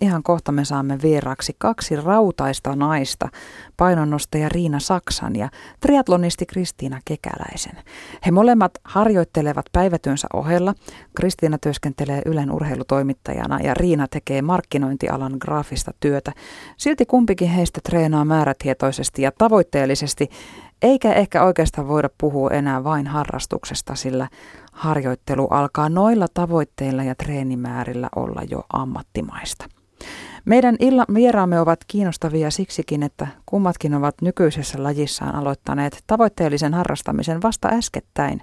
ihan kohta me saamme vieraaksi kaksi rautaista naista, painonnostaja Riina Saksan ja triatlonisti Kristiina Kekäläisen. He molemmat harjoittelevat päivätyönsä ohella. Kristiina työskentelee Ylen urheilutoimittajana ja Riina tekee markkinointialan graafista työtä. Silti kumpikin heistä treenaa määrätietoisesti ja tavoitteellisesti, eikä ehkä oikeastaan voida puhua enää vain harrastuksesta, sillä harjoittelu alkaa noilla tavoitteilla ja treenimäärillä olla jo ammattimaista. Meidän illan vieraamme ovat kiinnostavia siksikin, että kummatkin ovat nykyisessä lajissaan aloittaneet tavoitteellisen harrastamisen vasta äskettäin.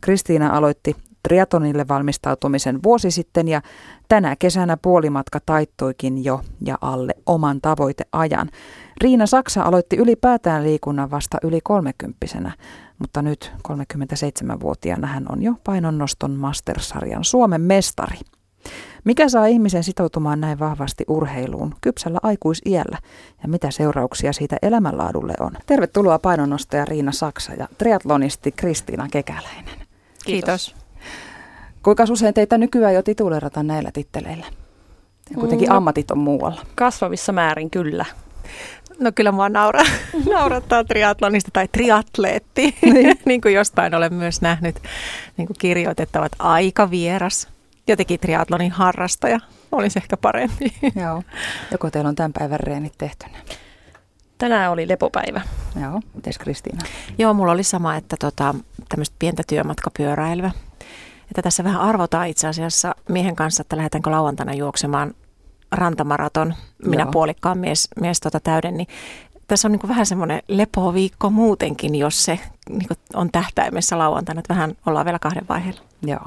Kristiina aloitti triatonille valmistautumisen vuosi sitten ja tänä kesänä puolimatka taittoikin jo ja alle oman tavoiteajan. Riina Saksa aloitti ylipäätään liikunnan vasta yli kolmekymppisenä, mutta nyt 37-vuotiaana hän on jo painonnoston mastersarjan Suomen mestari. Mikä saa ihmisen sitoutumaan näin vahvasti urheiluun kypsällä aikuisiällä ja mitä seurauksia siitä elämänlaadulle on? Tervetuloa painonnostaja Riina Saksa ja triatlonisti Kristiina Kekäläinen. Kiitos. Kuinka usein teitä nykyään jo titulerata näillä titteleillä? Ja kuitenkin no, ammatit on muualla. Kasvavissa määrin kyllä. No kyllä mua naura, naurattaa triatlonista tai triatleetti, niin. niin kuin jostain olen myös nähnyt niin kuin kirjoitettavat aika vieras. Jotenkin triatlonin harrastaja olisi ehkä parempi. Joo. Joko teillä on tämän päivän reenit tehtynä? Tänään oli lepopäivä. Joo. Mites Kristiina? Joo, mulla oli sama, että tota, tämmöistä pientä työmatkapyöräilyä. Että tässä vähän arvotaan itse asiassa miehen kanssa, että lähdetäänkö lauantaina juoksemaan rantamaraton, minä Joo. puolikkaan mies, mies tota täyden, niin tässä on niin vähän semmoinen lepoviikko muutenkin, jos se niin on tähtäimessä lauantaina, että vähän ollaan vielä kahden vaiheella. Joo.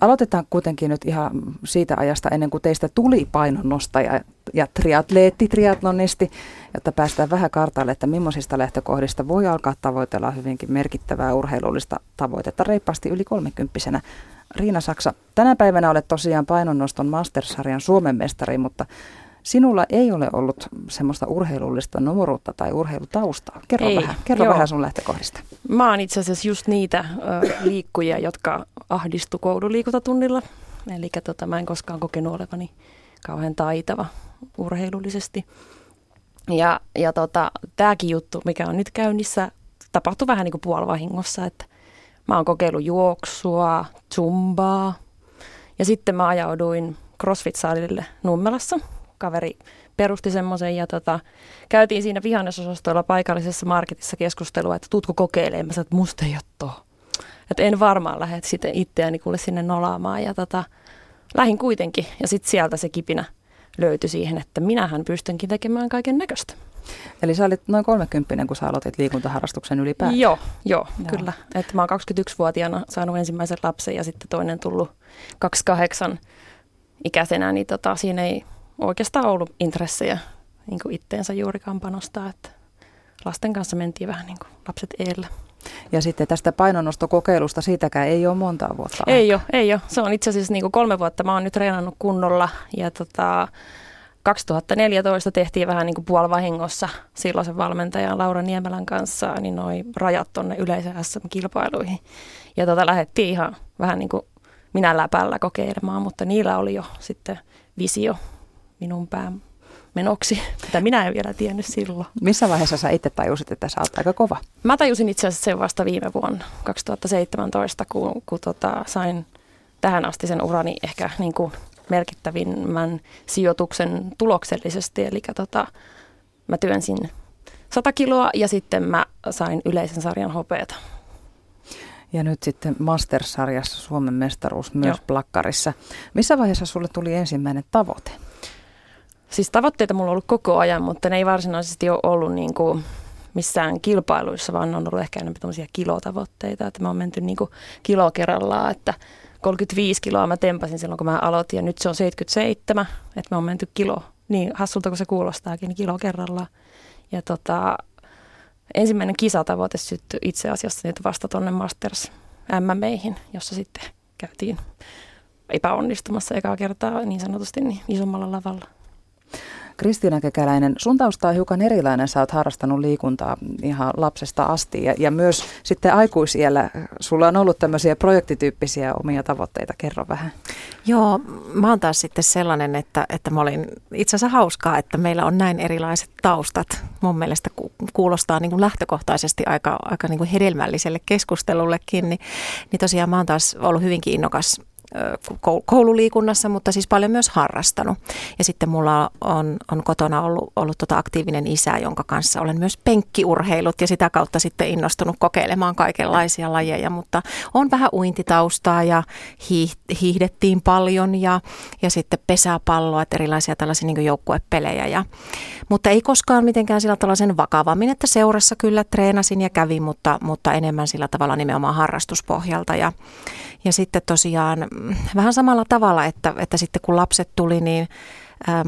Aloitetaan kuitenkin nyt ihan siitä ajasta ennen kuin teistä tuli painonnostaja ja triatleetti, triatlonisti, jotta päästään vähän kartalle, että millaisista lähtökohdista voi alkaa tavoitella hyvinkin merkittävää urheilullista tavoitetta reippaasti yli kolmekymppisenä. Riina Saksa, tänä päivänä olet tosiaan painonnoston Masters-sarjan Suomen mestari, mutta sinulla ei ole ollut semmoista urheilullista nuoruutta tai urheilutaustaa. Kerro, ei, vähän, kerro vähän sun lähtökohdista. Mä oon itse asiassa just niitä ö, liikkujia, jotka ahdistu koululiikuntatunnilla. Eli tota, mä en koskaan kokenut olevani kauhean taitava urheilullisesti. Ja, ja tota, tämäkin juttu, mikä on nyt käynnissä, tapahtui vähän niin kuin puolivahingossa, että mä oon kokeillut juoksua, zumbaa ja sitten mä ajauduin CrossFit-salille Nummelassa. Kaveri perusti semmoisen ja tota, käytiin siinä vihannesosastolla paikallisessa marketissa keskustelua, että tutko kokeilemaan. Mä sanoin, että musta ei ole. Että en varmaan lähde sitten itseäni kuule sinne nolaamaan ja tota, lähin kuitenkin. Ja sitten sieltä se kipinä löytyi siihen, että minähän pystynkin tekemään kaiken näköistä. Eli sä olit noin 30, kun sä aloitit liikuntaharrastuksen ylipäätään. Joo, joo, joo. kyllä. Että mä oon 21-vuotiaana saanut ensimmäisen lapsen ja sitten toinen tullut 28 ikäisenä, niin tota, siinä ei oikeastaan ollut intressejä niin kuin itteensä juurikaan panostaa, että lasten kanssa mentiin vähän niin kuin lapset eellä. Ja sitten tästä painonnostokokeilusta, siitäkään ei ole monta vuotta Ei ole, ei ole. Se on itse asiassa niin kuin kolme vuotta. Mä oon nyt treenannut kunnolla ja tota, 2014 tehtiin vähän niin kuin puolivahingossa silloisen valmentajan Laura Niemelän kanssa niin noi rajat tuonne yleisön SM-kilpailuihin. Ja tota lähdettiin ihan vähän niin kuin minä läpällä kokeilemaan, mutta niillä oli jo sitten visio minun pään menoksi, mitä minä en vielä tiennyt silloin. Missä vaiheessa sä itse tajusit, että sä oot aika kova? Mä tajusin itse asiassa sen vasta viime vuonna, 2017, kun, kun tota, sain tähän asti sen urani ehkä niin kuin merkittävimmän sijoituksen tuloksellisesti. Eli tota, mä työnsin 100 kiloa ja sitten mä sain yleisen sarjan hopeeta. Ja nyt sitten Masters-sarjassa Suomen mestaruus myös Joo. plakkarissa. Missä vaiheessa sulle tuli ensimmäinen tavoite? Siis tavoitteita mulla on ollut koko ajan, mutta ne ei varsinaisesti ole ollut niin kuin missään kilpailuissa, vaan on ollut ehkä enemmän tämmöisiä kilotavoitteita, että mä oon menty niin kuin kilo kerrallaan, että 35 kiloa mä tempasin silloin, kun mä aloitin ja nyt se on 77, että me on menty kilo. Niin hassulta kuin se kuulostaakin, niin kilo kerrallaan. Ja tota, ensimmäinen kisatavoite syttyi itse asiassa nyt vasta tuonne Masters MMEihin, jossa sitten käytiin epäonnistumassa ekaa kertaa niin sanotusti niin isommalla lavalla. Kristiina Kekäläinen, sun tausta on hiukan erilainen. Sä oot harrastanut liikuntaa ihan lapsesta asti ja, ja myös sitten aikuisiellä sulla on ollut tämmöisiä projektityyppisiä omia tavoitteita. Kerro vähän. Joo, mä oon taas sitten sellainen, että, että mä olin itse asiassa hauskaa, että meillä on näin erilaiset taustat. Mun mielestä kuulostaa niin kuin lähtökohtaisesti aika, aika niin kuin hedelmälliselle keskustelullekin. Niin, niin tosiaan mä oon taas ollut hyvinkin innokas koululiikunnassa, mutta siis paljon myös harrastanut. Ja sitten mulla on, on kotona ollut, ollut tota aktiivinen isä, jonka kanssa olen myös penkkiurheilut ja sitä kautta sitten innostunut kokeilemaan kaikenlaisia lajeja, mutta on vähän uintitaustaa ja hiihdettiin paljon ja, ja sitten pesäpalloa, että erilaisia tällaisia niin joukkuepelejä. Ja, mutta ei koskaan mitenkään sillä tavalla sen vakavammin, että seurassa kyllä treenasin ja kävin, mutta, mutta enemmän sillä tavalla nimenomaan harrastuspohjalta. Ja, ja sitten tosiaan vähän samalla tavalla, että, että sitten kun lapset tuli, niin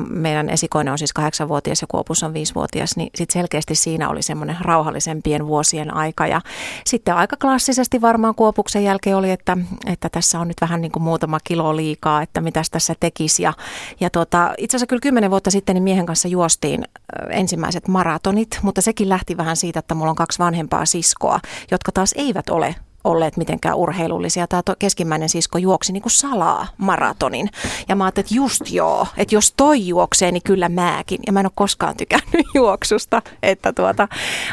meidän esikoinen on siis kahdeksanvuotias ja Kuopus on viisivuotias, niin sitten selkeästi siinä oli semmoinen rauhallisempien vuosien aika. Ja sitten aika klassisesti varmaan Kuopuksen jälkeen oli, että, että tässä on nyt vähän niin kuin muutama kilo liikaa, että mitäs tässä tekisi. Ja, ja tota, itse asiassa kyllä kymmenen vuotta sitten niin miehen kanssa juostiin ensimmäiset maratonit, mutta sekin lähti vähän siitä, että mulla on kaksi vanhempaa siskoa, jotka taas eivät ole olleet mitenkään urheilullisia. Tämä keskimmäinen sisko juoksi niin kuin salaa maratonin. Ja mä ajattelin, että just joo, että jos toi juoksee, niin kyllä mäkin. Ja mä en ole koskaan tykännyt juoksusta. Että tuota,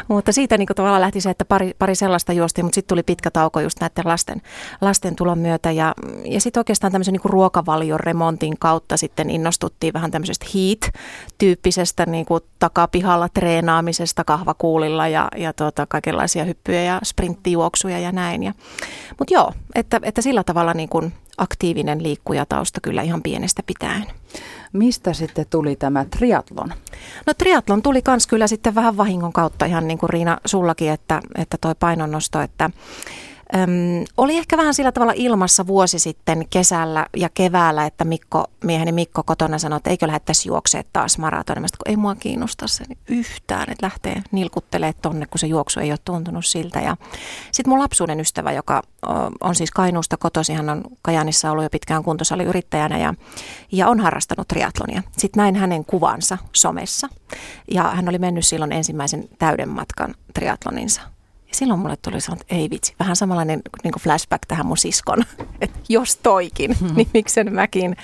mutta siitä niin kuin tavallaan lähti se, että pari, pari sellaista juosti, mutta sitten tuli pitkä tauko just näiden lasten, lasten tulon myötä. Ja, ja sitten oikeastaan tämmöisen niin kuin ruokavalion remontin kautta sitten innostuttiin vähän tämmöisestä heat-tyyppisestä niin kuin takapihalla treenaamisesta kahvakuulilla ja, ja tuota, kaikenlaisia hyppyjä ja sprinttijuoksuja ja näin näin. Ja, mutta joo, että, että sillä tavalla niin kuin aktiivinen liikkujatausta kyllä ihan pienestä pitäen. Mistä sitten tuli tämä triatlon? No triatlon tuli kans kyllä sitten vähän vahingon kautta ihan niin kuin Riina sullakin, että, että toi painonnosto, että Öm, oli ehkä vähän sillä tavalla ilmassa vuosi sitten kesällä ja keväällä, että Mikko, mieheni Mikko kotona sanoi, että eikö lähdettäisi juoksemaan taas maratonia. kun ei mua kiinnosta se yhtään, että lähtee nilkuttelemaan tonne, kun se juoksu ei ole tuntunut siltä. Ja sitten mun lapsuuden ystävä, joka on siis Kainuusta kotosi, hän on Kajanissa ollut jo pitkään kuntosaliyrittäjänä ja, ja on harrastanut triatlonia. Sitten näin hänen kuvansa somessa ja hän oli mennyt silloin ensimmäisen täyden matkan triatloninsa silloin mulle tuli sellainen, että ei vitsi, vähän samanlainen niin kuin flashback tähän mun siskon, että jos toikin, hmm. niin miksen mäkin.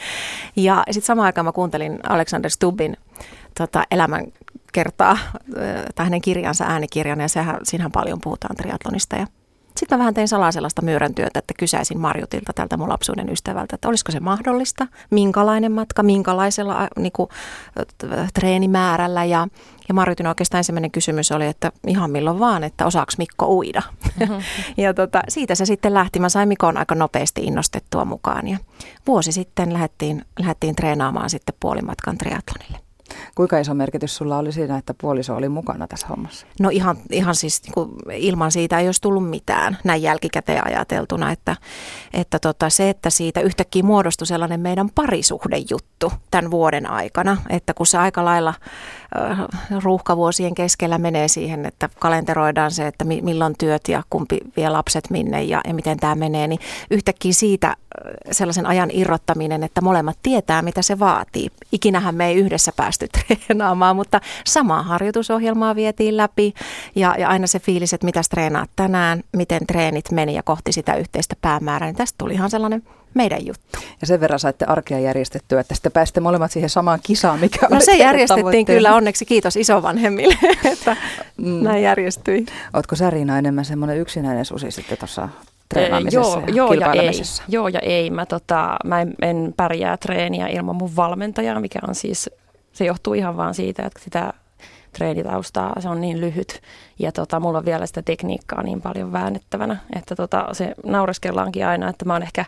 Ja sitten samaan aikaan mä kuuntelin Alexander Stubbin tota, elämän kertaa, tai hänen kirjansa äänikirjan, ja sehän, siinähän paljon puhutaan triatlonista. Ja sitten mä vähän tein salaa sellaista myyräntyötä, että kysäisin Marjutilta, tältä mun lapsuuden ystävältä, että olisiko se mahdollista, minkälainen matka, minkälaisella niin kuin, treenimäärällä. Ja, ja Marjutin oikeastaan ensimmäinen kysymys oli, että ihan milloin vaan, että osaaks Mikko uida. Mm-hmm. ja tota, siitä se sitten lähti. Mä sain Mikon aika nopeasti innostettua mukaan ja vuosi sitten lähdettiin, lähdettiin treenaamaan sitten puolimatkan triatlonille. Kuinka iso merkitys sulla oli siinä, että puoliso oli mukana tässä hommassa? No ihan, ihan siis niin kuin ilman siitä ei olisi tullut mitään näin jälkikäteen ajateltuna, että, että tota, se, että siitä yhtäkkiä muodostui sellainen meidän parisuhdejuttu tämän vuoden aikana, että kun se aika lailla ruuhkavuosien keskellä menee siihen, että kalenteroidaan se, että mi- milloin työt ja kumpi vie lapset minne ja, ja miten tämä menee, niin yhtäkkiä siitä äh, sellaisen ajan irrottaminen, että molemmat tietää, mitä se vaatii. Ikinähän me ei yhdessä päästy treenaamaan, mutta samaa harjoitusohjelmaa vietiin läpi ja, ja aina se fiilis, että mitä treenaat tänään, miten treenit meni ja kohti sitä yhteistä päämäärää, niin tästä tuli ihan sellainen meidän juttu. Ja sen verran saitte arkea järjestettyä, että sitten pääsitte molemmat siihen samaan kisaan, mikä No se järjestettiin kyllä onneksi, kiitos isovanhemmille, että mm. näin järjestyi. Oletko sä Riina enemmän semmoinen yksinäinen susi sitten tuossa treenaamisessa joo, ja joo ja ei. Joo ja ei. Mä, tota, mä en, en pärjää treeniä ilman mun valmentajaa, mikä on siis se johtuu ihan vaan siitä, että sitä treenitaustaa, se on niin lyhyt ja tota, mulla on vielä sitä tekniikkaa niin paljon väännettävänä, että tota, se naureskellaankin aina, että mä oon ehkä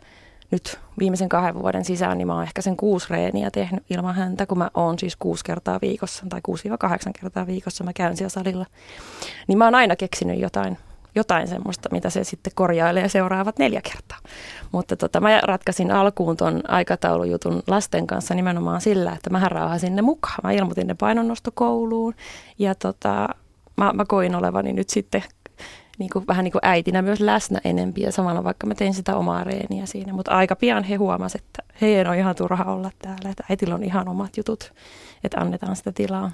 nyt viimeisen kahden vuoden sisään, niin mä oon ehkä sen kuusi reeniä tehnyt ilman häntä, kun mä oon siis kuusi kertaa viikossa tai kuusi kahdeksan kertaa viikossa mä käyn siellä salilla. Niin mä oon aina keksinyt jotain jotain semmoista, mitä se sitten korjailee seuraavat neljä kertaa. Mutta tota, mä ratkaisin alkuun ton aikataulujutun lasten kanssa nimenomaan sillä, että mä raahasin ne mukaan. Mä ilmoitin ne painonnostokouluun ja tota, mä, mä koin olevani nyt sitten niin kuin, vähän niin kuin äitinä myös läsnä enempi ja samalla vaikka mä tein sitä omaa reeniä siinä. Mutta aika pian he huomasivat, että heidän on ihan turha olla täällä, että äitillä on ihan omat jutut, että annetaan sitä tilaa.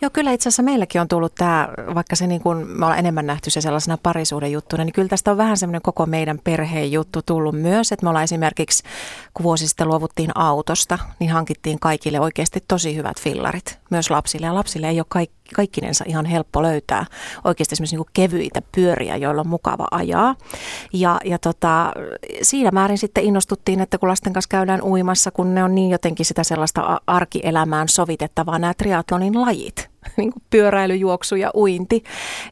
Joo, kyllä itse asiassa meilläkin on tullut tämä, vaikka se niin kuin me ollaan enemmän nähty se sellaisena parisuuden juttuna, niin kyllä tästä on vähän semmoinen koko meidän perheen juttu tullut myös, että me ollaan esimerkiksi, kun vuosi sitten luovuttiin autosta, niin hankittiin kaikille oikeasti tosi hyvät fillarit, myös lapsille. Ja lapsille ei ole kaikki kaikkinensa ihan helppo löytää oikeasti esimerkiksi niin kevyitä pyöriä, joilla on mukava ajaa. Ja, ja tota, siinä määrin sitten innostuttiin, että kun lasten kanssa käydään uimassa, kun ne on niin jotenkin sitä sellaista arkielämään sovitettavaa nämä triatlonin lajit, niin kuin pyöräily, juoksu ja uinti,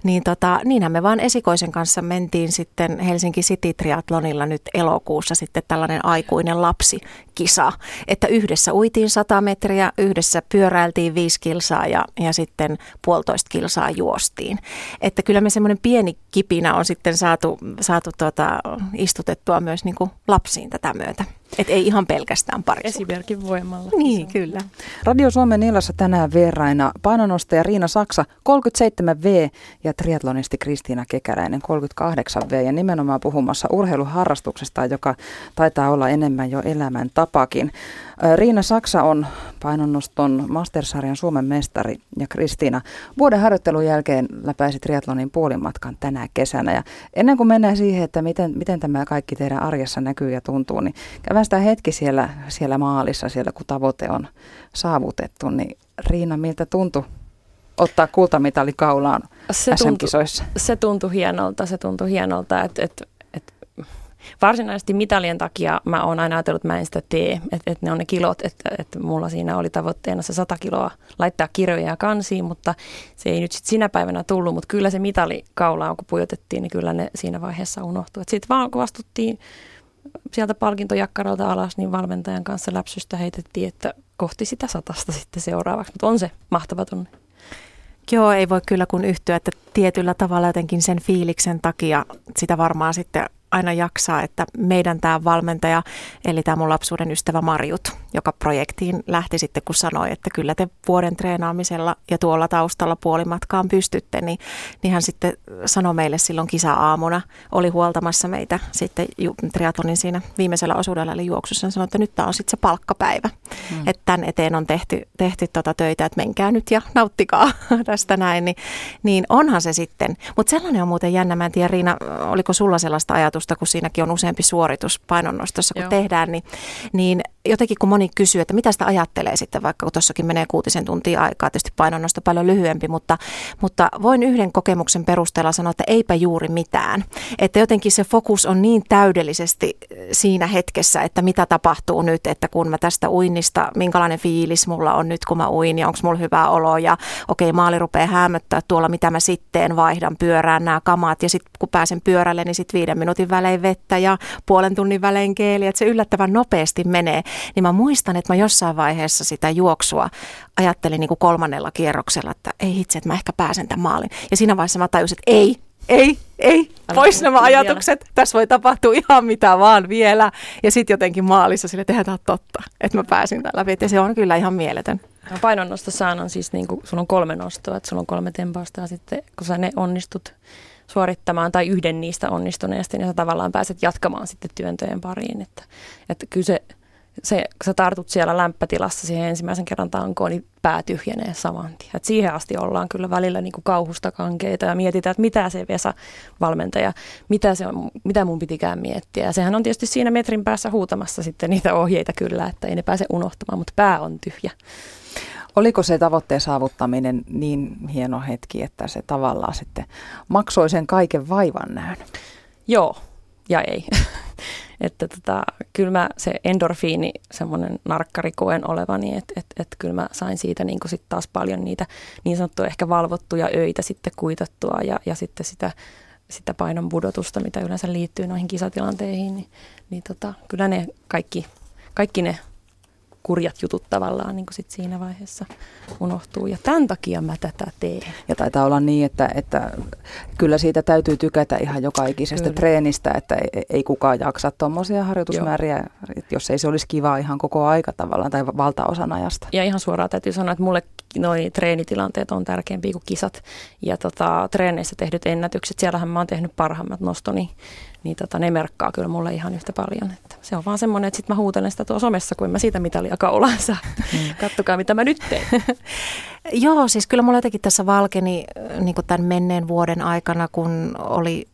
niin tota, niinhän me vaan esikoisen kanssa mentiin sitten Helsinki City Triathlonilla nyt elokuussa sitten tällainen aikuinen lapsikisa, että yhdessä uitiin 100 metriä, yhdessä pyöräiltiin 5 kilsaa ja, ja sitten puolitoista kilsaa juostiin. Että kyllä me semmoinen pieni kipinä on sitten saatu, saatu tuota, istutettua myös niin kuin lapsiin tätä myötä. Et ei ihan pelkästään pari. Esimerkin voimalla. Niin, kyllä. Radio Suomen illassa tänään vieraina painonostaja Riina Saksa 37V ja triatlonisti Kristiina Kekäläinen 38V ja nimenomaan puhumassa urheiluharrastuksesta, joka taitaa olla enemmän jo elämän tapakin. Riina Saksa on painonnoston mastersarjan Suomen mestari ja Kristiina vuoden harjoittelun jälkeen läpäisi triatlonin puolimatkan tänä kesänä. Ja ennen kuin mennään siihen, että miten, miten tämä kaikki teidän arjessa näkyy ja tuntuu, niin käydään sitä hetki siellä, siellä maalissa, siellä kun tavoite on saavutettu, niin Riina, miltä tuntui ottaa kultamitali kaulaan se SM-kisoissa? Tuntui, se tuntui hienolta, se tuntui hienolta, että, että varsinaisesti mitalien takia mä oon aina ajatellut, että mä en sitä tee, että, että ne on ne kilot, että, että mulla siinä oli tavoitteena se 100 kiloa laittaa kirjoja ja kansiin, mutta se ei nyt sit sinä päivänä tullut, mutta kyllä se mitali kaulaan, kun pujotettiin, niin kyllä ne siinä vaiheessa unohtui. Sitten vaan kun vastuttiin sieltä palkintojakkaralta alas, niin valmentajan kanssa läpsystä heitettiin, että kohti sitä satasta sitten seuraavaksi, mutta on se mahtava tunne. Joo, ei voi kyllä kun yhtyä, että tietyllä tavalla jotenkin sen fiiliksen takia sitä varmaan sitten aina jaksaa, että meidän tämä valmentaja, eli tämä mun lapsuuden ystävä Marjut, joka projektiin lähti sitten, kun sanoi, että kyllä te vuoden treenaamisella ja tuolla taustalla puolimatkaan pystytte, niin, niin hän sitten sanoi meille silloin kisa-aamuna, oli huoltamassa meitä sitten triatlonin siinä viimeisellä osuudella, eli juoksussa, hän sanoi, että nyt tämä on sitten se palkkapäivä, hmm. että tämän eteen on tehty, tehty tota töitä, että menkää nyt ja nauttikaa tästä näin, niin, niin onhan se sitten, mutta sellainen on muuten jännä, mä en tiedä Riina, oliko sulla sellaista ajatusta, kun siinäkin on useampi suoritus painonnostossa, kun Joo. tehdään, niin, niin jotenkin kun moni kysyy, että mitä sitä ajattelee sitten, vaikka kun tuossakin menee kuutisen tuntia aikaa, tietysti painonnosto paljon lyhyempi, mutta, mutta voin yhden kokemuksen perusteella sanoa, että eipä juuri mitään. Että jotenkin se fokus on niin täydellisesti eh, siinä hetkessä, että mitä tapahtuu nyt, että kun mä tästä uinnista, minkälainen fiilis mulla on nyt, kun mä uin ja onko mulla hyvä olo ja okei, maali rupeaa hämöttää tuolla, mitä mä sitten vaihdan pyörään nämä kamat ja sitten kun pääsen pyörälle, niin sitten viiden minuutin välein vettä ja puolen tunnin välein keeli, että se yllättävän nopeasti menee niin mä muistan, että mä jossain vaiheessa sitä juoksua ajattelin niin kuin kolmannella kierroksella, että ei itse, että mä ehkä pääsen tämän maalin. Ja siinä vaiheessa mä tajusin, että ei, ei, ei, pois nämä ajatukset. Vielä. Tässä voi tapahtua ihan mitä vaan vielä. Ja sitten jotenkin maalissa sille, että tämä totta, että mä pääsin tällä läpi. Ja se on kyllä ihan mieletön. No painonnostossaan on siis, niin kuin, sulla on kolme nostoa, että sulla on kolme tempausta ja sitten kun sä ne onnistut suorittamaan tai yhden niistä onnistuneesti, niin sä tavallaan pääset jatkamaan sitten työntöjen pariin. Että, että kyllä se se, kun sä tartut siellä lämpötilassa siihen ensimmäisen kerran tankoon, niin pää tyhjenee saman tien. Et siihen asti ollaan kyllä välillä niin kuin kauhusta kankeita ja mietitään, että mitä se Vesa-valmentaja, mitä, se on, mitä mun pitikään miettiä. Ja sehän on tietysti siinä metrin päässä huutamassa sitten niitä ohjeita kyllä, että ei ne pääse unohtamaan, mutta pää on tyhjä. Oliko se tavoitteen saavuttaminen niin hieno hetki, että se tavallaan sitten maksoi sen kaiken vaivan näön? Joo ja ei. Että tota, kyllä mä se endorfiini, semmoinen narkkari koen olevani, että et, et kyllä mä sain siitä niin sit taas paljon niitä niin sanottuja ehkä valvottuja öitä sitten kuitattua ja, ja sitten sitä, sitä painon pudotusta, mitä yleensä liittyy noihin kisatilanteihin, niin, niin tota, kyllä ne kaikki, kaikki ne kurjat jutut tavallaan niin kuin sit siinä vaiheessa unohtuu. Ja tämän takia mä tätä teen. Ja taitaa olla niin, että, että kyllä siitä täytyy tykätä ihan joka ikisestä kyllä. treenistä, että ei, ei kukaan jaksa tuommoisia harjoitusmääriä, Joo. jos ei se olisi kiva ihan koko aika tavallaan tai valtaosan ajasta. Ja ihan suoraan täytyy sanoa, että mulle noi treenitilanteet on tärkeämpiä kuin kisat. Ja tota, treeneissä tehdyt ennätykset, siellähän mä oon tehnyt parhaimmat nostoni niin tota, ne merkkaa kyllä mulle ihan yhtä paljon. Se on vaan semmoinen, että sitten mä huutelen sitä tuossa somessa, kuin mä siitä mitalia kaulansa. Mm. Kattokaa, mitä mä nyt teen. Joo, siis kyllä mulla jotenkin tässä valkeni niin tämän menneen vuoden aikana, kun oli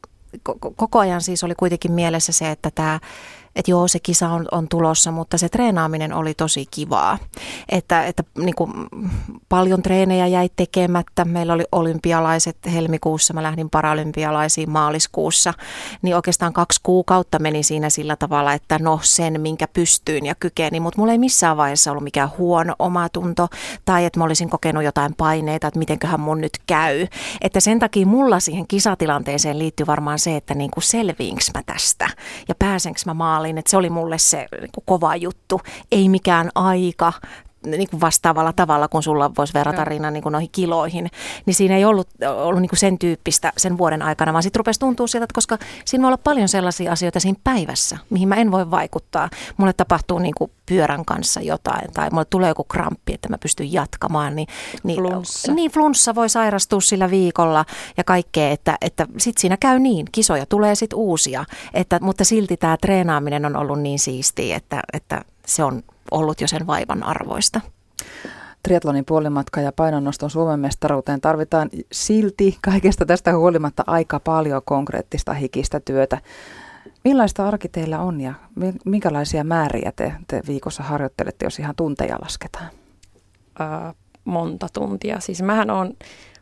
koko ajan siis oli kuitenkin mielessä se, että tämä että joo, se kisa on, on tulossa, mutta se treenaaminen oli tosi kivaa. Että, että niin kuin, paljon treenejä jäi tekemättä. Meillä oli olympialaiset helmikuussa, mä lähdin paralympialaisiin maaliskuussa. Niin oikeastaan kaksi kuukautta meni siinä sillä tavalla, että no sen, minkä pystyin ja kykeni. Mutta mulla ei missään vaiheessa ollut mikään huono omatunto tai että mä olisin kokenut jotain paineita, että mitenköhän mun nyt käy. Että sen takia mulla siihen kisatilanteeseen liittyy varmaan se, että niin kuin selviinkö mä tästä ja pääsenkö mä maaliin että se oli mulle se niin kuin kova juttu. Ei mikään aika niin kuin vastaavalla tavalla, kun sulla voisi verrata Riina niin kuin noihin kiloihin, niin siinä ei ollut, ollut niin kuin sen tyyppistä sen vuoden aikana, vaan sitten rupesi tuntua sieltä, että koska siinä voi olla paljon sellaisia asioita siinä päivässä, mihin mä en voi vaikuttaa. Mulle tapahtuu niin kuin pyörän kanssa jotain tai mulle tulee joku kramppi, että mä pystyn jatkamaan. Niin, niin, flunssa. Niin, flunssa voi sairastua sillä viikolla ja kaikkea, että, että sitten siinä käy niin, kisoja tulee sitten uusia, että, mutta silti tämä treenaaminen on ollut niin siistiä, että, että se on ollut jo sen vaivan arvoista. Triatlonin puolimatka ja painonnoston Suomen mestaruuteen tarvitaan silti kaikesta tästä huolimatta aika paljon konkreettista hikistä työtä. Millaista arki teillä on ja minkälaisia määriä te, te viikossa harjoittelette, jos ihan tunteja lasketaan? Ää, monta tuntia. Siis mähän on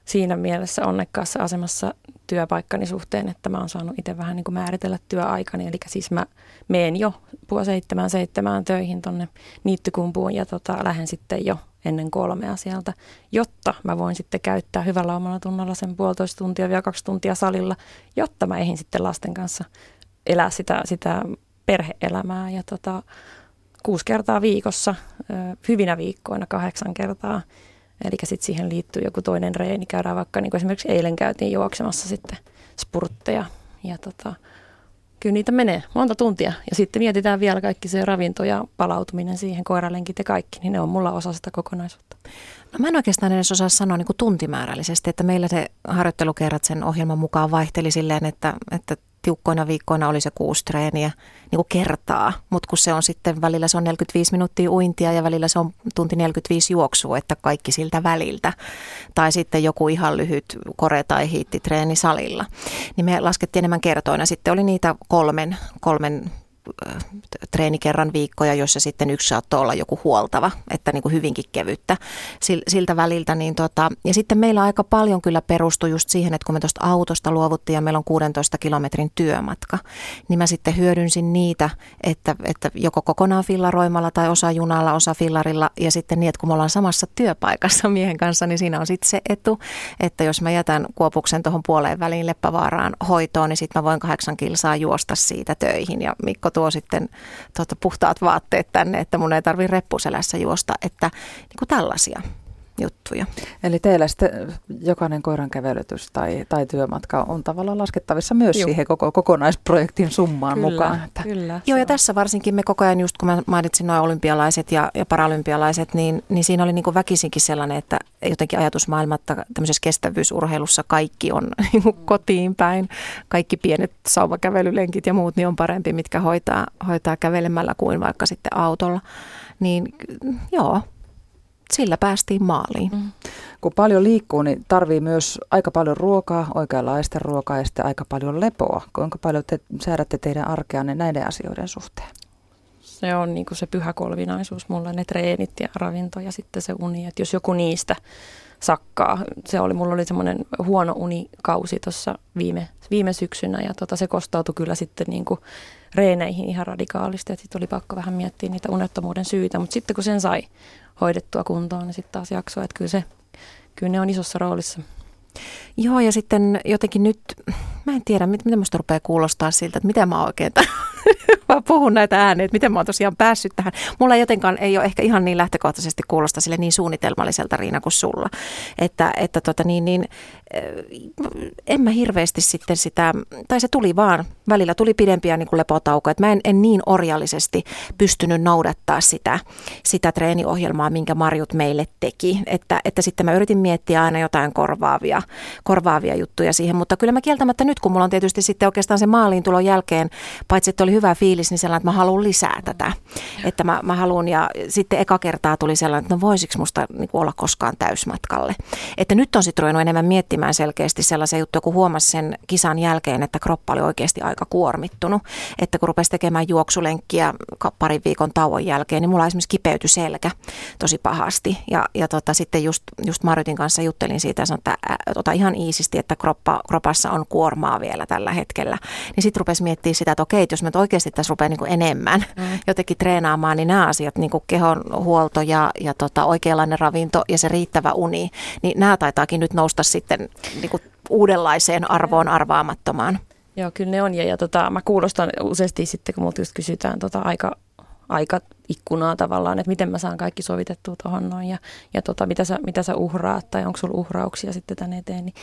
siinä mielessä onnekkaassa asemassa työpaikkani suhteen, että mä oon saanut itse vähän niin kuin määritellä työaikani. Eli siis mä meen jo puoli seitsemään seitsemään töihin tonne niittykumpuun ja tota, lähden sitten jo ennen kolmea sieltä, jotta mä voin sitten käyttää hyvällä omalla tunnalla sen puolitoista tuntia vielä kaksi tuntia salilla, jotta mä eihin sitten lasten kanssa elää sitä, sitä perheelämää ja tota, kuusi kertaa viikossa, hyvinä viikkoina kahdeksan kertaa Eli sitten siihen liittyy joku toinen reeni. Käydään vaikka, niin kuin esimerkiksi eilen käytiin juoksemassa sitten spurtteja. Ja tota, kyllä niitä menee monta tuntia. Ja sitten mietitään vielä kaikki se ravinto ja palautuminen siihen, koiralenkit ja kaikki, niin ne on mulla osa sitä kokonaisuutta. No mä en oikeastaan edes osaa sanoa niin kuin tuntimäärällisesti, että meillä se harjoittelukerrat sen ohjelman mukaan vaihteli silleen, että, että tiukkoina viikkoina oli se kuusi treeniä niin kuin kertaa, mutta kun se on sitten välillä se on 45 minuuttia uintia ja välillä se on tunti 45 juoksua, että kaikki siltä väliltä. Tai sitten joku ihan lyhyt kore- tai hiittitreeni salilla. Niin me laskettiin enemmän kertoina. Sitten oli niitä kolmen, kolmen treeni kerran viikkoja, jossa sitten yksi saattoi olla joku huoltava, että niin kuin hyvinkin kevyttä siltä väliltä. Niin tota, ja sitten meillä aika paljon kyllä perustui just siihen, että kun me tuosta autosta luovuttiin ja meillä on 16 kilometrin työmatka, niin mä sitten hyödynsin niitä, että, että joko kokonaan fillaroimalla tai osa junalla, osa fillarilla ja sitten niin, että kun me ollaan samassa työpaikassa miehen kanssa, niin siinä on sitten se etu, että jos mä jätän kuopuksen tuohon puoleen väliin Leppävaaraan hoitoon, niin sitten mä voin kahdeksan kilsaa juosta siitä töihin ja Mikko tuo sitten tuota, puhtaat vaatteet tänne, että mun ei tarvi reppuselässä juosta, että niin kuin tällaisia juttuja. Eli teillä sitten jokainen koiran kävelytys tai, tai työmatka on tavallaan laskettavissa myös Joo. siihen koko kokonaisprojektin summaan kyllä, mukaan. Että. Kyllä. Joo, ja tässä varsinkin me koko ajan, just kun mä mainitsin nuo olympialaiset ja, ja paralympialaiset, niin, niin siinä oli niin kuin väkisinkin sellainen, että jotenkin ajatusmaailma, että tämmöisessä kestävyysurheilussa kaikki on niin kuin kotiin päin. Kaikki pienet sauvakävelylenkit ja muut niin on parempi, mitkä hoitaa, hoitaa kävelemällä kuin vaikka sitten autolla. Niin joo, sillä päästiin maaliin. Mm. Kun paljon liikkuu, niin tarvii myös aika paljon ruokaa, oikeanlaista ruokaa ja sitten aika paljon lepoa. Kuinka paljon te säädätte teidän arkeanne näiden asioiden suhteen? Se on niin kuin se pyhä kolvinaisuus mulla, ne treenit ja ravinto ja sitten se uni. Että jos joku niistä sakkaa, se oli, mulla oli semmoinen huono unikausi tuossa viime, viime syksynä ja tota, se kostautui kyllä sitten niin kuin reeneihin ihan radikaalisti. Sitten oli pakko vähän miettiä niitä unettomuuden syitä, mutta sitten kun sen sai hoidettua kuntoon, niin sitten taas jaksoa, että kyllä, se, kyllä ne on isossa roolissa. Joo, ja sitten jotenkin nyt, mä en tiedä, miten musta rupeaa kuulostaa siltä, että miten mä oikein mä puhun näitä ääneen, että miten mä oon tosiaan päässyt tähän. Mulla jotenkaan ei ole ehkä ihan niin lähtökohtaisesti kuulosta sille niin suunnitelmalliselta Riina kuin sulla. Että, että tota niin, niin, en mä hirveästi sitten sitä, tai se tuli vaan, välillä tuli pidempiä niin kuin lepotaukoja, että mä en, en niin orjallisesti pystynyt noudattaa sitä, sitä treeniohjelmaa, minkä Marjut meille teki, että, että sitten mä yritin miettiä aina jotain korvaavia, korvaavia juttuja siihen, mutta kyllä mä kieltämättä nyt, kun mulla on tietysti sitten oikeastaan se maaliin tulon jälkeen, paitsi että oli hyvä fiilis, niin sellainen, että mä haluan lisää tätä, että mä, mä haluan, ja sitten eka kertaa tuli sellainen, että no voisiko musta niin olla koskaan täysmatkalle, että nyt on sitten ruvennut enemmän miettimään selkeästi sellaisia juttuja, kun huomasi sen kisan jälkeen, että kroppa oli oikeasti aika kuormittunut, että kun rupesi tekemään juoksulenkkiä parin viikon tauon jälkeen, niin mulla esimerkiksi kipeytyi selkä tosi pahasti, ja, ja tota, sitten just, just Marjutin kanssa juttelin siitä ja sanoin, että ä, ota ihan iisisti, että kroppa, kropassa on kuormaa vielä tällä hetkellä. Niin sitten rupesi miettimään sitä, että okei, että jos me oikeasti tässä rupeaa niin enemmän mm. jotenkin treenaamaan, niin nämä asiat, niin kuin kehon huolto ja, ja tota, oikeanlainen ravinto ja se riittävä uni, niin nämä taitaakin nyt nousta sitten niin kuin uudenlaiseen arvoon arvaamattomaan. Joo, kyllä ne on. Ja, ja tota, mä kuulostan useasti sitten, kun multa just kysytään tota aika aikaikkunaa tavallaan, että miten mä saan kaikki sovitettua tuohon noin ja, ja tota, mitä, sä, mitä sä uhraat tai onko sulla uhrauksia sitten tänne eteen. Niin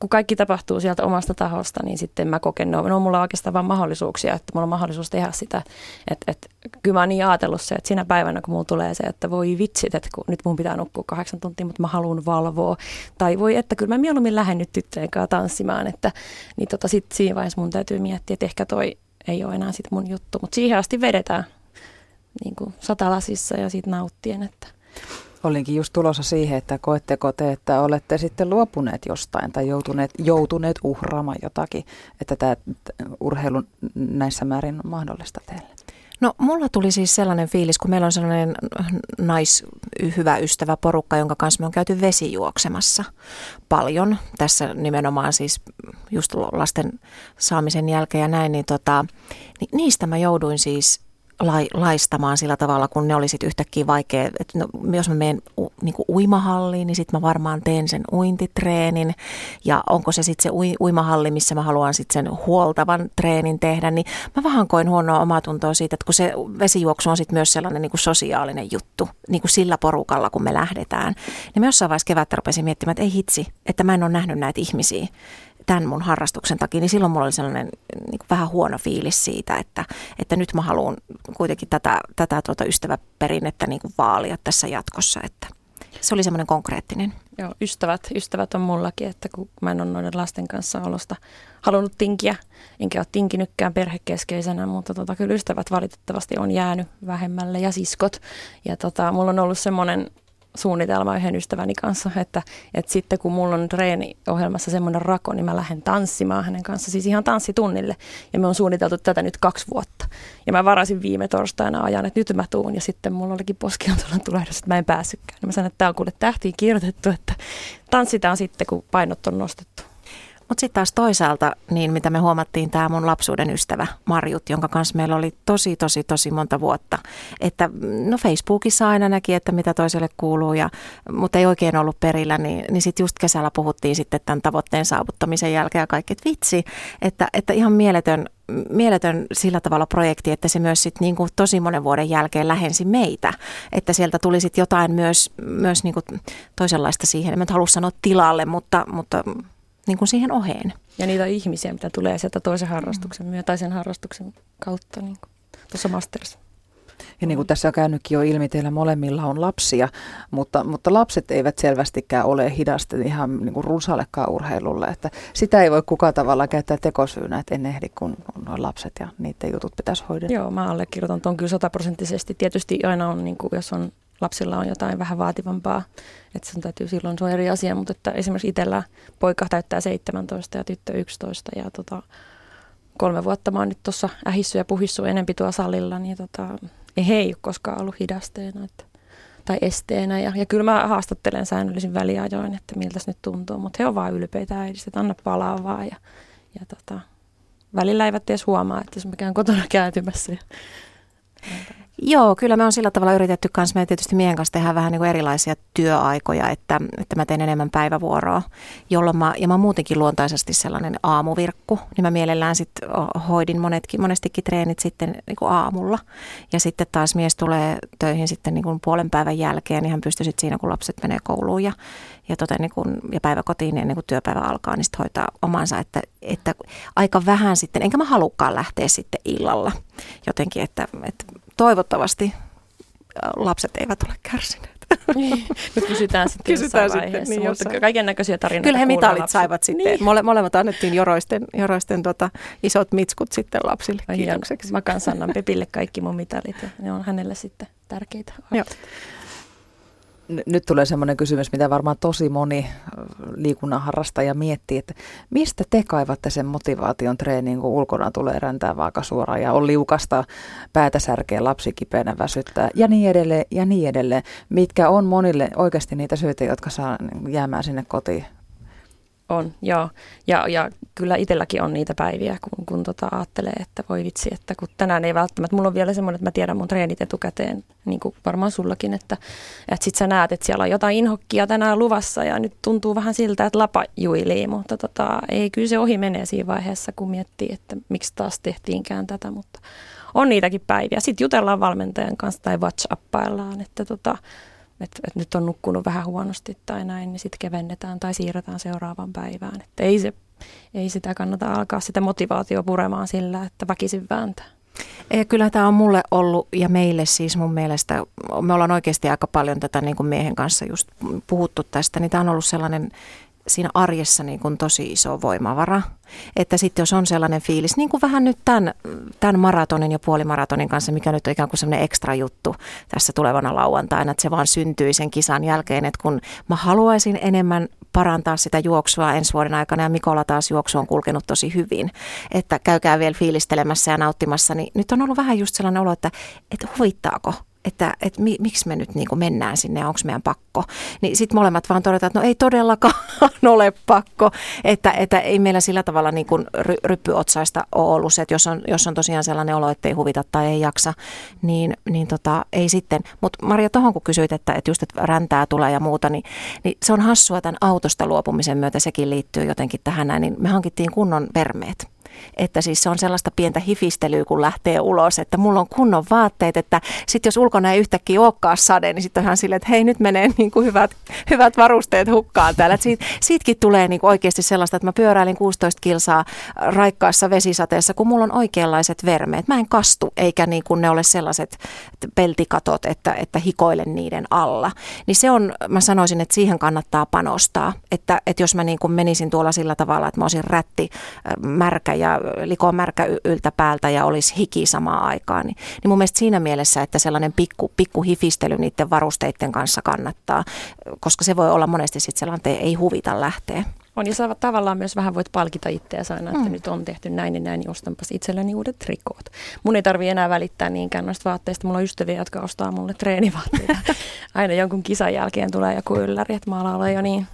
kun kaikki tapahtuu sieltä omasta tahosta, niin sitten mä koken, no, no mulla oikeastaan vaan mahdollisuuksia, että mulla on mahdollisuus tehdä sitä. Että et, kyllä mä oon niin ajatellut se, että siinä päivänä kun mulla tulee se, että voi vitsit, että kun nyt mun pitää nukkua kahdeksan tuntia, mutta mä haluan valvoa. Tai voi, että kyllä mä mieluummin lähden nyt tyttöjen kanssa tanssimaan, että niin tota, sit siinä vaiheessa mun täytyy miettiä, että ehkä toi ei ole enää sit mun juttu. Mutta siihen asti vedetään niin kuin satalasissa ja siitä nauttien. Että. Olinkin just tulossa siihen, että koetteko te, että olette sitten luopuneet jostain tai joutuneet, joutuneet uhraamaan jotakin, että tämä urheilu näissä määrin on mahdollista teille? No mulla tuli siis sellainen fiilis, kun meillä on sellainen nais, hyvä ystävä porukka, jonka kanssa me on käyty vesijuoksemassa paljon. Tässä nimenomaan siis just lasten saamisen jälkeen ja näin, niin, tota, niin niistä mä jouduin siis lai, laistamaan sillä tavalla, kun ne olisit yhtäkkiä vaikea. Että no, jos mä menen u, niin uimahalliin, niin sitten mä varmaan teen sen uintitreenin. Ja onko se sitten se ui, uimahalli, missä mä haluan sitten sen huoltavan treenin tehdä, niin mä vähän koin huonoa omatuntoa siitä, että kun se vesijuoksu on sitten myös sellainen niin kuin sosiaalinen juttu, niin kuin sillä porukalla, kun me lähdetään. Niin mä jossain vaiheessa kevättä rupesin miettimään, että ei hitsi, että mä en ole nähnyt näitä ihmisiä tämän mun harrastuksen takia, niin silloin mulla oli sellainen niin kuin vähän huono fiilis siitä, että, että nyt mä haluan kuitenkin tätä, tätä tuota ystäväperinnettä niin kuin vaalia tässä jatkossa, että se oli semmoinen konkreettinen. Joo, ystävät, ystävät on mullakin, että kun mä en ole noiden lasten kanssa olosta halunnut tinkiä, enkä ole tinkinytkään perhekeskeisenä, mutta tota, kyllä ystävät valitettavasti on jäänyt vähemmälle ja siskot. Ja tota, mulla on ollut semmoinen suunnitelma yhden ystäväni kanssa, että, että sitten kun mulla on treeniohjelmassa semmoinen rako, niin mä lähden tanssimaan hänen kanssa, siis ihan tanssitunnille. Ja me on suunniteltu tätä nyt kaksi vuotta. Ja mä varasin viime torstaina ajan, että nyt mä tuun, ja sitten mulla olikin poskiontulan tulehdus, että mä en päässytkään. Ja mä sanoin, että tämä on kuule tähtiin kirjoitettu, että tanssitaan sitten, kun painot on nostettu. Mutta sitten taas toisaalta, niin mitä me huomattiin, tämä mun lapsuuden ystävä Marjut, jonka kanssa meillä oli tosi, tosi, tosi monta vuotta. Että no Facebookissa aina näki, että mitä toiselle kuuluu, ja, mutta ei oikein ollut perillä, niin, niin sitten just kesällä puhuttiin sitten tämän tavoitteen saavuttamisen jälkeen ja kaikki, että vitsi, että, että ihan mieletön, mieletön sillä tavalla projekti, että se myös sit niin kuin tosi monen vuoden jälkeen lähensi meitä, että sieltä tuli sitten jotain myös, myös niin kuin toisenlaista siihen, en mä halua sanoa tilalle, mutta, mutta niin kuin siihen oheen. Ja niitä ihmisiä, mitä tulee sieltä toisen harrastuksen mm. myötä tai sen harrastuksen kautta niin kuin tuossa masterissa. Ja niin kuin tässä on käynytkin jo ilmi, teillä molemmilla on lapsia, mutta, mutta lapset eivät selvästikään ole hidaste ihan niin kuin runsallekaan urheilulle. Että sitä ei voi kukaan tavalla käyttää tekosyynä, että en ehdi, kun on noin lapset ja niiden jutut pitäisi hoidaa. Joo, mä allekirjoitan tuon kyllä sataprosenttisesti. Tietysti aina on, niin kuin, jos on lapsilla on jotain vähän vaativampaa, että sen täytyy silloin, se on eri asia, mutta että esimerkiksi itsellä poika täyttää 17 ja tyttö 11 ja tota, kolme vuotta mä oon nyt tuossa ähissyt ja puhissu enempi tuolla salilla, niin tota, ei he ei ole koskaan ollut hidasteena että, tai esteenä. Ja, ja kyllä mä haastattelen säännöllisin väliajoin, että miltä se nyt tuntuu, mutta he on vaan ylpeitä äidistä, että anna palaa vaan. Ja, ja tota, välillä eivät edes huomaa, että jos mä käyn kotona kääntymässä. Joo, kyllä me on sillä tavalla yritetty kanssa. Me tietysti miehen kanssa tehdään vähän niin kuin erilaisia työaikoja, että, että mä teen enemmän päivävuoroa, jolloin mä, ja mä oon muutenkin luontaisesti sellainen aamuvirkku, niin mä mielellään sitten hoidin monetkin, monestikin treenit sitten niin kuin aamulla. Ja sitten taas mies tulee töihin sitten niin kuin puolen päivän jälkeen, niin hän pystyy sitten siinä, kun lapset menee kouluun ja, ja, tota, niin kuin, ja päiväkotiin ennen kuin työpäivä alkaa, niin sitten hoitaa omansa, että, että aika vähän sitten, enkä mä halukkaan lähteä sitten illalla jotenkin, että, että toivottavasti lapset eivät ole kärsineet. Niin. Nyt kysytään sitten kysytään jossain sitten, vaiheessa, niin mutta kaiken näköisiä tarinoita Kyllä he mitalit lapset. saivat sitten. Niin. Mole, molemmat annettiin joroisten, joroisten tota, isot mitskut sitten lapsille kiitokseksi. Mä kanssa annan Pepille kaikki mun mitalit ja ne on hänelle sitten tärkeitä. Joo nyt tulee semmoinen kysymys, mitä varmaan tosi moni liikunnan harrastaja miettii, että mistä te kaivatte sen motivaation treeniin, kun ulkona tulee räntää vaaka suoraan ja on liukasta, päätä särkeä, lapsi kipeänä väsyttää ja niin edelleen ja niin edelleen, mitkä on monille oikeasti niitä syitä, jotka saa jäämään sinne kotiin on, joo. Ja, ja kyllä itselläkin on niitä päiviä, kun, kun tota ajattelee, että voi vitsi, että kun tänään ei välttämättä, mulla on vielä semmoinen, että mä tiedän mun treenit etukäteen, niin kuin varmaan sullakin, että, että sit sä näet, että siellä on jotain inhokkia tänään luvassa ja nyt tuntuu vähän siltä, että lapa juilii, mutta tota, ei, kyllä se ohi menee siinä vaiheessa, kun miettii, että miksi taas tehtiinkään tätä, mutta on niitäkin päiviä. Sitten jutellaan valmentajan kanssa tai WhatsAppaillaan, että tota, että et nyt on nukkunut vähän huonosti tai näin, niin sitten kevennetään tai siirretään seuraavaan päivään. Että ei, se, ei sitä kannata alkaa sitä motivaatio puremaan sillä, että väkisin vääntää. Ja kyllä tämä on mulle ollut ja meille siis mun mielestä, me ollaan oikeasti aika paljon tätä niin kuin miehen kanssa just puhuttu tästä, niin tämä on ollut sellainen siinä arjessa niin kuin tosi iso voimavara. Että sitten jos on sellainen fiilis, niin kuin vähän nyt tämän, tämän maratonin ja puolimaratonin kanssa, mikä nyt on ikään kuin sellainen ekstra juttu tässä tulevana lauantaina, että se vaan syntyi sen kisan jälkeen, että kun mä haluaisin enemmän parantaa sitä juoksua ensi vuoden aikana ja Mikola taas juoksu on kulkenut tosi hyvin, että käykää vielä fiilistelemässä ja nauttimassa, niin nyt on ollut vähän just sellainen olo, että, että huvittaako että, että mi, miksi me nyt niin kuin mennään sinne onko meidän pakko. Niin sitten molemmat vaan todetaan, että no ei todellakaan ole pakko, että, että ei meillä sillä tavalla niin kuin ry, ryppyotsaista ole ollut se, että jos on, jos on tosiaan sellainen olo, että ei huvita tai ei jaksa, niin, niin tota, ei sitten. Mutta Maria, tuohon kun kysyit, että, että just että räntää tulee ja muuta, niin, niin se on hassua tämän autosta luopumisen myötä, sekin liittyy jotenkin tähän näin, niin me hankittiin kunnon vermeet että siis se on sellaista pientä hifistelyä, kun lähtee ulos, että mulla on kunnon vaatteet, että sitten jos ulkona ei yhtäkkiä olekaan sade, niin sitten ihan silleen, että hei nyt menee niin kuin hyvät, hyvät varusteet hukkaan täällä. Et siitä, tulee niin kuin oikeasti sellaista, että mä pyöräilin 16 kilsaa raikkaassa vesisateessa, kun mulla on oikeanlaiset vermeet. Mä en kastu, eikä niin kuin ne ole sellaiset peltikatot, että, että hikoilen niiden alla. Niin se on, mä sanoisin, että siihen kannattaa panostaa, että, että jos mä niin kuin menisin tuolla sillä tavalla, että mä olisin rätti, märkä ja likoon märkä yltä päältä ja olisi hiki samaan aikaan. Niin, niin mun mielestä siinä mielessä, että sellainen pikku, pikku hifistely niiden varusteiden kanssa kannattaa, koska se voi olla monesti sitten sellainen, että ei huvita lähteä. On ja sä tavallaan myös vähän voit palkita itseäsi aina, että mm. nyt on tehty näin ja näin, niin ostanpas itselleni uudet trikoot. Mun ei tarvi enää välittää niinkään noista vaatteista. Mulla on ystäviä, jotka ostaa mulle treenivaatteita. aina jonkun kisan jälkeen tulee joku ylläri, että mä alan jo niin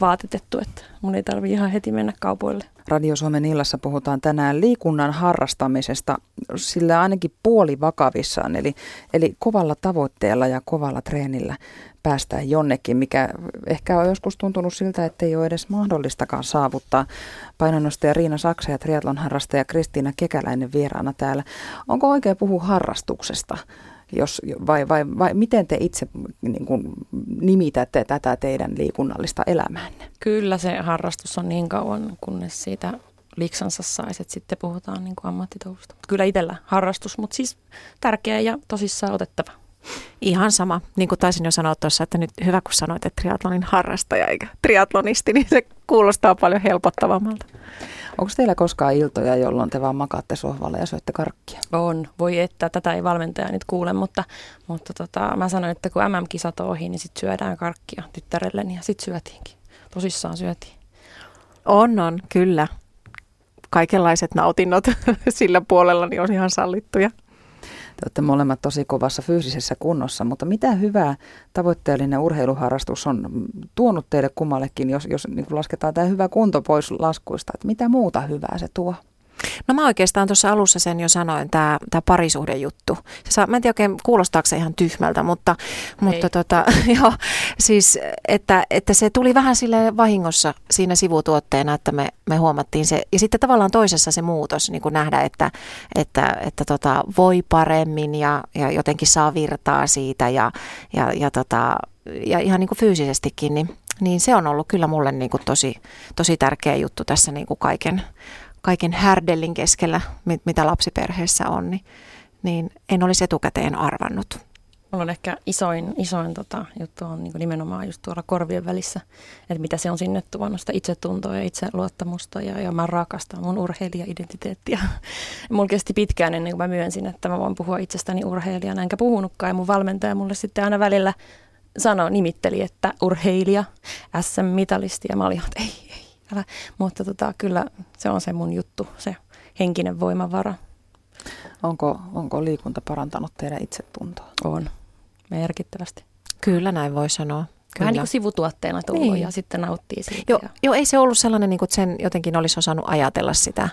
vaatetettu, että mun ei tarvi ihan heti mennä kaupoille. Radio Suomen illassa puhutaan tänään liikunnan harrastamisesta, sillä ainakin puoli vakavissaan, eli, eli kovalla tavoitteella ja kovalla treenillä päästään jonnekin, mikä ehkä on joskus tuntunut siltä, että ei ole edes mahdollistakaan saavuttaa. Painonnostaja Riina Saksa ja triatlon harrastaja Kristiina Kekäläinen vieraana täällä. Onko oikein puhua harrastuksesta? Jos, vai, vai, vai miten te itse niin kuin, nimitätte tätä teidän liikunnallista elämäänne? Kyllä se harrastus on niin kauan, kunnes siitä liksansa saisi, että sitten puhutaan niin ammattitouhusta. Kyllä itsellä harrastus, mutta siis tärkeä ja tosissaan otettava. Ihan sama, niin kuin taisin jo sanoa tuossa, että nyt hyvä kun sanoit, että triatlonin harrastaja eikä triatlonisti, niin se kuulostaa paljon helpottavammalta. Onko teillä koskaan iltoja, jolloin te vaan makaatte sohvalla ja syötte karkkia? On. Voi että tätä ei valmentaja nyt kuule, mutta, mutta tota, mä sanoin, että kun MM-kisat on ohi, niin sitten syödään karkkia tyttärelleni ja sitten syötiinkin. Tosissaan syötiin. On, on, kyllä. Kaikenlaiset nautinnot sillä puolella niin on ihan sallittuja. Te olette molemmat tosi kovassa fyysisessä kunnossa, mutta mitä hyvää tavoitteellinen urheiluharrastus on tuonut teille kummallekin, jos, jos niin lasketaan tämä hyvä kunto pois laskuista, että mitä muuta hyvää se tuo? No mä oikeastaan tuossa alussa sen jo sanoin, tämä tää parisuhdejuttu. Se saa, mä en tiedä oikein, kuulostaako se ihan tyhmältä, mutta, mutta tota, joo, siis, että, että se tuli vähän sille vahingossa siinä sivutuotteena, että me, me huomattiin se. Ja sitten tavallaan toisessa se muutos, niin kuin nähdä, että, että, että tota, voi paremmin ja, ja jotenkin saa virtaa siitä ja, ja, ja, tota, ja ihan niin kuin fyysisestikin, niin, niin se on ollut kyllä mulle niin kuin tosi, tosi tärkeä juttu tässä niin kuin kaiken, kaiken härdellin keskellä, mitä lapsiperheessä on, niin, niin en olisi etukäteen arvannut. Mulla on ehkä isoin, isoin tota, juttu on niin nimenomaan just tuolla korvien välissä, että mitä se on sinne tuonut, sitä itsetuntoa ja itseluottamusta ja, ja mä rakastan mun urheilija-identiteettiä. Mulla kesti pitkään ennen kuin mä myönsin, että mä voin puhua itsestäni urheilijana, enkä puhunutkaan ja mun valmentaja mulle sitten aina välillä sanoi, nimitteli, että urheilija, SM-mitalisti ja mä olin, että ei, ei, älä. Mutta tota, kyllä se on se mun juttu, se henkinen voimavara. Onko, onko liikunta parantanut teidän itsetuntoa? On, merkittävästi. Kyllä näin voi sanoa. Kyllä. Vähän niin kuin sivutuotteena tullut niin. ja sitten nauttii siitä. Joo, ja... jo, ei se ollut sellainen, niin kuin, että sen jotenkin olisi osannut ajatella sitä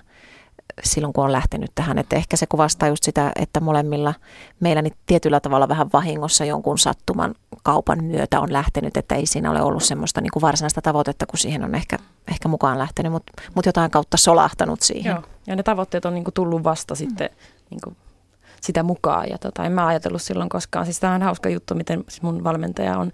silloin, kun on lähtenyt tähän. Että ehkä se kuvastaa just sitä, että molemmilla meillä niin tietyllä tavalla vähän vahingossa jonkun sattuman kaupan myötä on lähtenyt, että ei siinä ole ollut semmoista niin kuin varsinaista tavoitetta, kun siihen on ehkä, ehkä mukaan lähtenyt, mutta mut jotain kautta solahtanut siihen. Joo, ja ne tavoitteet on niin kuin tullut vasta mm. sitten niin kuin sitä mukaan. Ja tota, en mä ajatellut silloin koskaan. Siis tämä on hauska juttu, miten mun valmentaja on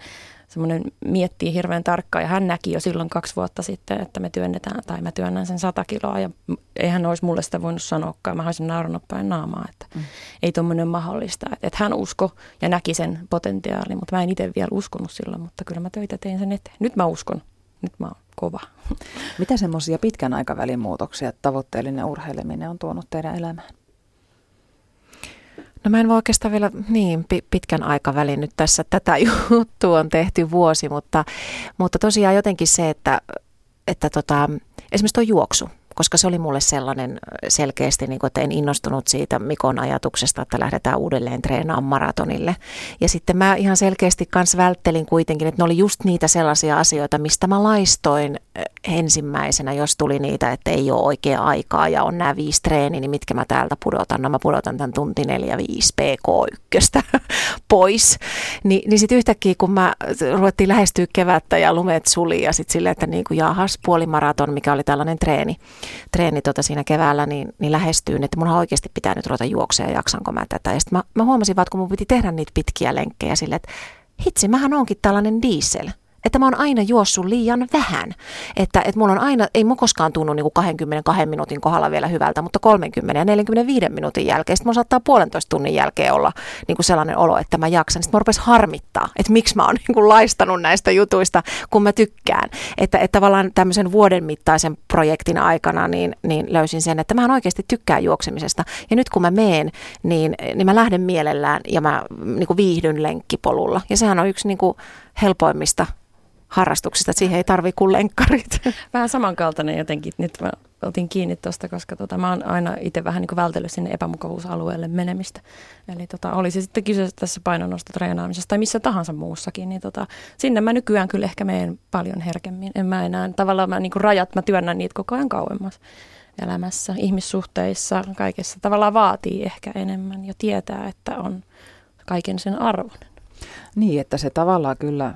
semmoinen miettii hirveän tarkkaan ja hän näki jo silloin kaksi vuotta sitten, että me työnnetään tai mä työnnän sen sata kiloa ja eihän olisi mulle sitä voinut sanoakaan. Mä olisin naurannut päin naamaa, että mm. ei tuommoinen mahdollista. Että et hän usko ja näki sen potentiaalin, mutta mä en itse vielä uskonut silloin, mutta kyllä mä töitä tein sen eteen. Nyt mä uskon. Nyt mä oon kova. Mitä semmoisia pitkän aikavälin muutoksia tavoitteellinen urheileminen on tuonut teidän elämään? No mä en voi oikeastaan vielä niin pitkän aikavälin nyt tässä tätä juttua on tehty vuosi, mutta, mutta tosiaan jotenkin se, että, että tota, esimerkiksi tuo juoksu, koska se oli mulle sellainen selkeästi, niin kuin, että en innostunut siitä Mikon ajatuksesta, että lähdetään uudelleen treenaamaan maratonille. Ja sitten mä ihan selkeästi kans välttelin kuitenkin, että ne oli just niitä sellaisia asioita, mistä mä laistoin ensimmäisenä, jos tuli niitä, että ei ole oikea aikaa ja on nämä viisi treeni, niin mitkä mä täältä pudotan. No mä pudotan tämän tunti 4-5 PK1 pois. Ni, niin sitten yhtäkkiä, kun mä ruvettiin lähestyä kevättä ja lumet suli ja sitten silleen, että niin kuin jahas puolimaraton, mikä oli tällainen treeni, treeni tota siinä keväällä, niin, niin lähestyy, että mun oikeasti pitää nyt ruveta juoksemaan ja jaksanko mä tätä. Ja sitten mä, mä huomasin vaan, että kun mun piti tehdä niitä pitkiä lenkkejä silleen, että hitsi, mähän onkin tällainen diesel että mä oon aina juossut liian vähän. Että, että mulla on aina, ei mun koskaan tunnu niin kuin 22 minuutin kohdalla vielä hyvältä, mutta 30 ja 45 minuutin jälkeen, sitten mulla saattaa puolentoista tunnin jälkeen olla niin kuin sellainen olo, että mä jaksan. Sitten mä rupes harmittaa, että miksi mä oon niin kuin laistanut näistä jutuista, kun mä tykkään. Että, että tavallaan tämmöisen vuoden mittaisen projektin aikana niin, niin löysin sen, että mä oikeasti tykkään juoksemisesta. Ja nyt kun mä meen, niin, niin mä lähden mielellään ja mä niin kuin viihdyn lenkkipolulla. Ja sehän on yksi niin kuin helpoimmista harrastuksista, että siihen ei tarvi kuin lenkkarit. Vähän samankaltainen jotenkin. Nyt mä otin kiinni tuosta, koska tota, mä oon aina itse vähän niin vältellyt sinne epämukavuusalueelle menemistä. Eli tota, oli se sitten kyse tässä painonnostotreenaamisesta tai missä tahansa muussakin, niin tota, sinne mä nykyään kyllä ehkä menen paljon herkemmin. En mä enää, tavallaan mä niin kuin rajat, mä työnnän niitä koko ajan kauemmas elämässä, ihmissuhteissa, kaikessa. Tavallaan vaatii ehkä enemmän ja tietää, että on kaiken sen arvoinen. Niin, että se tavallaan kyllä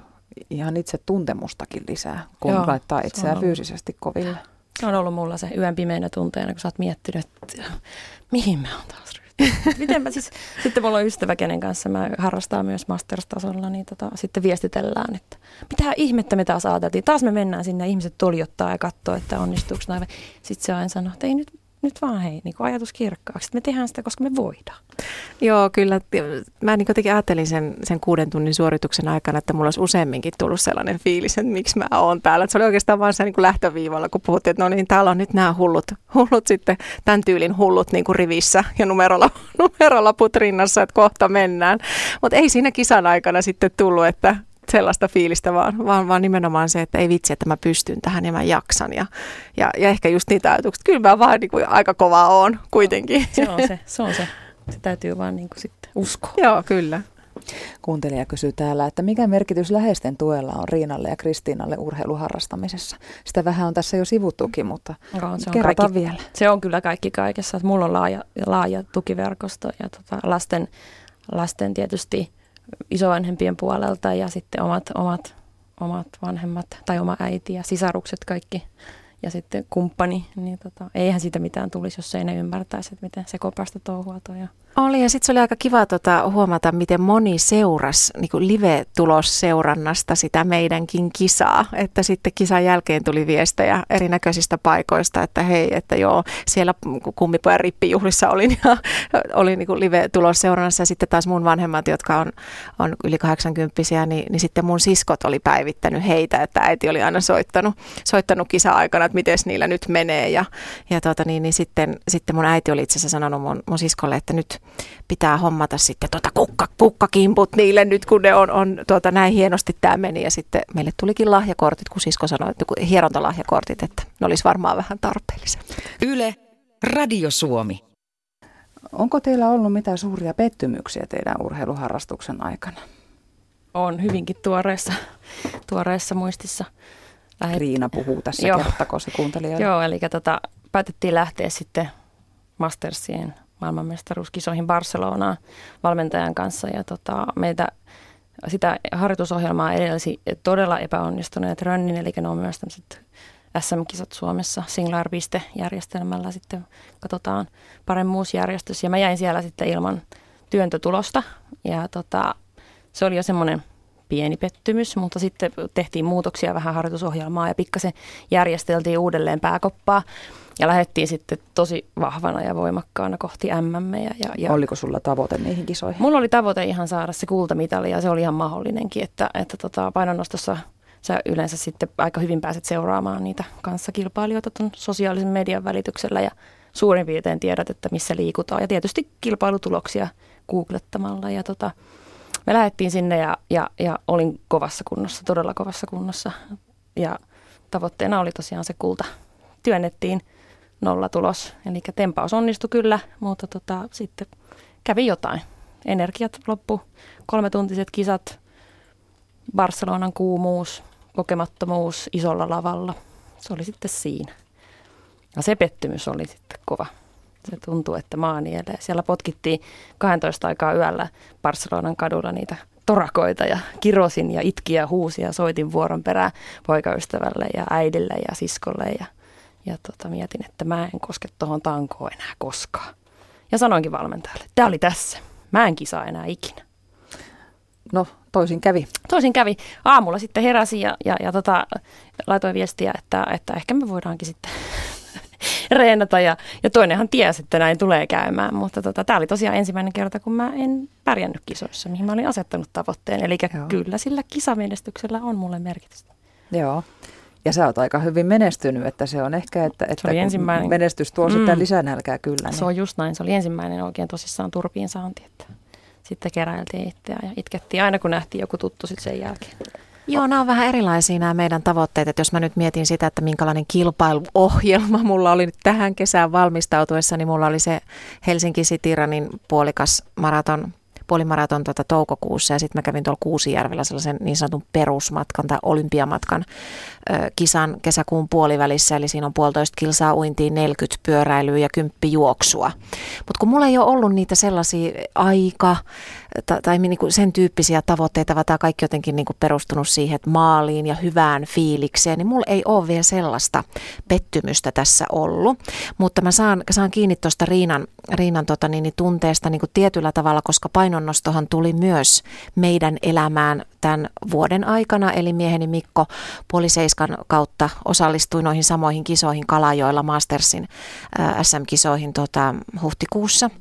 ihan itse tuntemustakin lisää, kun Joo, laittaa itseään fyysisesti koville. Se on ollut mulla se yön pimeinä tunteena, kun sä oot miettinyt, että mihin mä oon taas Miten mä siis, sitten mulla on ystävä, kenen kanssa mä harrastaa myös masters-tasolla, niin tota, sitten viestitellään, että mitä ihmettä me taas ajateltiin. Taas me mennään sinne, ihmiset toljottaa ja katsoo, että onnistuuko näin. Sitten se aina sanoo, että ei nyt nyt vaan hei, niin ajatus kirkkaaksi. Me tehdään sitä, koska me voidaan. Joo, kyllä. Mä niin jotenkin ajattelin sen, sen kuuden tunnin suorituksen aikana, että mulla olisi useamminkin tullut sellainen fiilis, että miksi mä oon täällä. Että se oli oikeastaan vaan se niin kuin lähtöviivalla, kun puhuttiin, että no niin, täällä on nyt nämä hullut, hullut sitten, tämän tyylin hullut niin kuin rivissä ja numerolla, numerolaput rinnassa, että kohta mennään. Mutta ei siinä kisan aikana sitten tullut, että sellaista fiilistä, vaan, vaan, vaan nimenomaan se, että ei vitsi, että mä pystyn tähän ja mä jaksan. Ja, ja, ja ehkä just niitä ajatuksia, kyllä mä vaan niin kuin aika kova on kuitenkin. Se on se, se on se. Se täytyy vaan niin kuin sitten uskoa. Joo, kyllä. Kuuntelija kysyy täällä, että mikä merkitys läheisten tuella on Riinalle ja Kristiinalle urheiluharrastamisessa? Sitä vähän on tässä jo sivuttukin, mutta no, se on kerrotaan kaikki, vielä. Se on kyllä kaikki kaikessa. Että mulla on laaja, laaja tukiverkosto ja tota, lasten, lasten tietysti isovanhempien puolelta ja sitten omat, omat, omat vanhemmat tai oma äiti ja sisarukset kaikki ja sitten kumppani, niin tota, eihän siitä mitään tulisi, jos ei ne ymmärtäisi, että miten se kopasta touhua toi oli ja sitten se oli aika kiva tota, huomata, miten moni seurasi niin live-tulosseurannasta sitä meidänkin kisaa. Että sitten kisan jälkeen tuli viestejä erinäköisistä paikoista, että hei, että joo, siellä kummipojan rippijuhlissa olin ja olin niin live-tulosseurannassa. Ja sitten taas mun vanhemmat, jotka on, on yli 80 niin, niin sitten mun siskot oli päivittänyt heitä, että äiti oli aina soittanut, soittanut kisa-aikana, että miten niillä nyt menee. Ja, ja tota, niin, niin sitten, sitten mun äiti oli itse asiassa sanonut mun, mun siskolle, että nyt pitää hommata sitten tuota kukka, kukkakimput niille nyt, kun ne on, on tuota, näin hienosti tämä meni. Ja sitten meille tulikin lahjakortit, kun sisko sanoi, että hierontalahjakortit, että ne olisi varmaan vähän tarpeellisia. Yle, Radio Suomi. Onko teillä ollut mitään suuria pettymyksiä teidän urheiluharrastuksen aikana? On hyvinkin tuoreessa, tuoreessa muistissa. Lähet... Riina puhuu tässä, Joo. kertako se kuuntelijoille. Joo, eli tota, päätettiin lähteä sitten Mastersien maailmanmestaruuskisoihin Barcelonaan valmentajan kanssa. Ja tota, meitä sitä harjoitusohjelmaa edelsi todella epäonnistuneet rönnin, eli ne on myös tämmöiset SM-kisat Suomessa Singlar-järjestelmällä sitten katsotaan paremmuusjärjestys ja mä jäin siellä sitten ilman työntötulosta. Ja tota, se oli jo semmoinen pieni pettymys, mutta sitten tehtiin muutoksia vähän harjoitusohjelmaa ja pikkasen järjesteltiin uudelleen pääkoppaa. Ja lähdettiin sitten tosi vahvana ja voimakkaana kohti MM. Ja, ja, ja Oliko sulla tavoite niihin kisoihin? Mulla oli tavoite ihan saada se kultamitali ja se oli ihan mahdollinenkin, että, että tota, painonnostossa sä yleensä sitten aika hyvin pääset seuraamaan niitä kanssakilpailijoita tuon sosiaalisen median välityksellä ja suurin piirtein tiedät, että missä liikutaan. Ja tietysti kilpailutuloksia googlettamalla ja tota, me lähdettiin sinne ja, ja, ja olin kovassa kunnossa, todella kovassa kunnossa. Ja tavoitteena oli tosiaan se kulta. Työnnettiin nolla tulos. Eli tempaus onnistui kyllä, mutta tota, sitten kävi jotain. Energiat loppu, kolmetuntiset kisat, Barcelonan kuumuus, kokemattomuus isolla lavalla. Se oli sitten siinä. Ja se pettymys oli sitten kova. Se tuntuu, että maa nielee. Siellä potkittiin 12 aikaa yöllä Barcelonan kadulla niitä torakoita ja kirosin ja itki ja huusi ja soitin vuoron perään poikaystävälle ja äidille ja siskolle ja – ja tota, mietin, että mä en koske tuohon tankoon enää koskaan. Ja sanoinkin valmentajalle, että tämä oli tässä. Mä en kisaa enää ikinä. No, toisin kävi. Toisin kävi. Aamulla sitten heräsin ja, ja, ja tota, laitoin viestiä, että, että ehkä me voidaankin sitten reenata. Ja, ja toinenhan tiesi, että näin tulee käymään. Mutta tota, tämä oli tosiaan ensimmäinen kerta, kun mä en pärjännyt kisoissa, mihin mä olin asettanut tavoitteen. Eli kyllä sillä kisamenestyksellä on mulle merkitystä. Joo. Ja sä oot aika hyvin menestynyt, että se on ehkä, että, että oli ensimmäinen... menestys tuo mm. sitten lisänälkää kyllä. Niin. Se on just näin, se oli ensimmäinen oikein tosissaan turpiin saanti, että sitten keräiltiin itseä ja itkettiin aina kun nähtiin joku tuttu sitten sen jälkeen. Joo, nämä on vähän erilaisia nämä meidän tavoitteet, että jos mä nyt mietin sitä, että minkälainen kilpailuohjelma mulla oli nyt tähän kesään valmistautuessa, niin mulla oli se Helsinki City Runin puolikas maraton puolimaraton tuota toukokuussa ja sitten mä kävin tuolla Kuusijärvellä sellaisen niin sanotun perusmatkan tai olympiamatkan ö, kisan kesäkuun puolivälissä, eli siinä on puolitoista kilsaa uintiin, 40 pyöräilyä ja kymppi juoksua. Mutta kun mulla ei ole ollut niitä sellaisia aika tai, tai niinku sen tyyppisiä tavoitteita, vaan tämä kaikki jotenkin niinku perustunut siihen, että maaliin ja hyvään fiilikseen, niin mulla ei ole vielä sellaista pettymystä tässä ollut. Mutta mä saan, saan kiinni tuosta Riinan, Riinan tota niin, niin tunteesta niin kuin tietyllä tavalla, koska painonnostohan tuli myös meidän elämään tämän vuoden aikana, eli mieheni Mikko puoliseiskan kautta osallistui noihin samoihin kisoihin Kalajoilla Mastersin SM-kisoihin tota, huhtikuussa –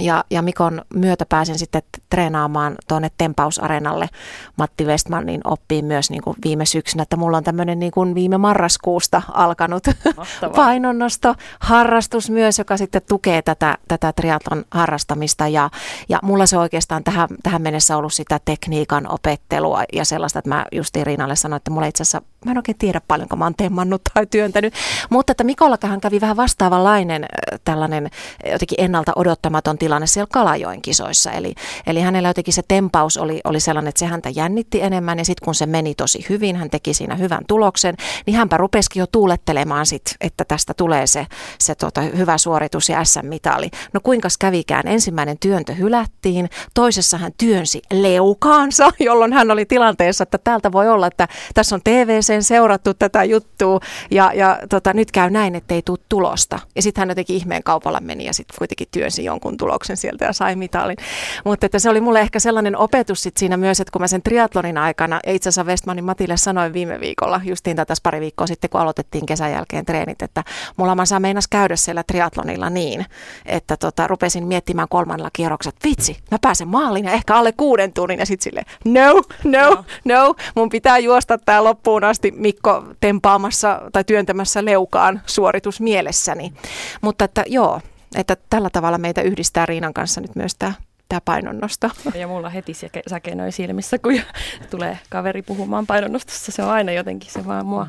ja, ja Mikon myötä pääsin sitten treenaamaan tuonne Tempausarenalle Matti Westmanin oppiin myös niin kuin viime syksynä, että mulla on tämmöinen niin kuin viime marraskuusta alkanut painonnosto, harrastus myös, joka sitten tukee tätä, tätä triatlon harrastamista. Ja, ja mulla se oikeastaan tähän, tähän mennessä ollut sitä tekniikan opettelua ja sellaista, että mä just Riinalle sanoin, että mulla itse asiassa mä en oikein tiedä paljonko mä oon temmannut tai työntänyt. Mutta että Mikollakahan kävi vähän vastaavanlainen tällainen jotenkin ennalta odottamaton tilanne siellä Kalajoen kisoissa. Eli, eli hänellä jotenkin se tempaus oli, oli sellainen, että se häntä jännitti enemmän ja sitten kun se meni tosi hyvin, hän teki siinä hyvän tuloksen, niin hänpä rupesikin jo tuulettelemaan sit, että tästä tulee se, se tota, hyvä suoritus ja SM-mitali. No kuinka kävikään? Ensimmäinen työntö hylättiin, toisessa hän työnsi leukaansa, jolloin hän oli tilanteessa, että täältä voi olla, että tässä on TVC seurattu tätä juttua ja, ja tota, nyt käy näin, että ei tule tulosta. Ja sitten hän jotenkin ihmeen kaupalla meni ja sitten kuitenkin työnsi jonkun tuloksen sieltä ja sai mitalin. Mutta että se oli mulle ehkä sellainen opetus sit siinä myös, että kun mä sen triatlonin aikana, ja itse asiassa Westmanin Matille sanoin viime viikolla, justiin tätä pari viikkoa sitten, kun aloitettiin kesän jälkeen treenit, että mulla mä saa meinas käydä siellä triatlonilla niin, että tota, rupesin miettimään kolmannella kierroksella, että vitsi, mä pääsen maaliin ja ehkä alle kuuden tunnin ja sitten sille no, no, no, mun pitää juosta tää loppuun asti Mikko tempaamassa tai työntämässä leukaan suoritus mielessäni. Mutta että joo, että tällä tavalla meitä yhdistää Riinan kanssa nyt myös tämä tämä painonnosto. Ja mulla heti säkenöi silmissä, kun tulee kaveri puhumaan painonnostossa. Se on aina jotenkin, se vaan mua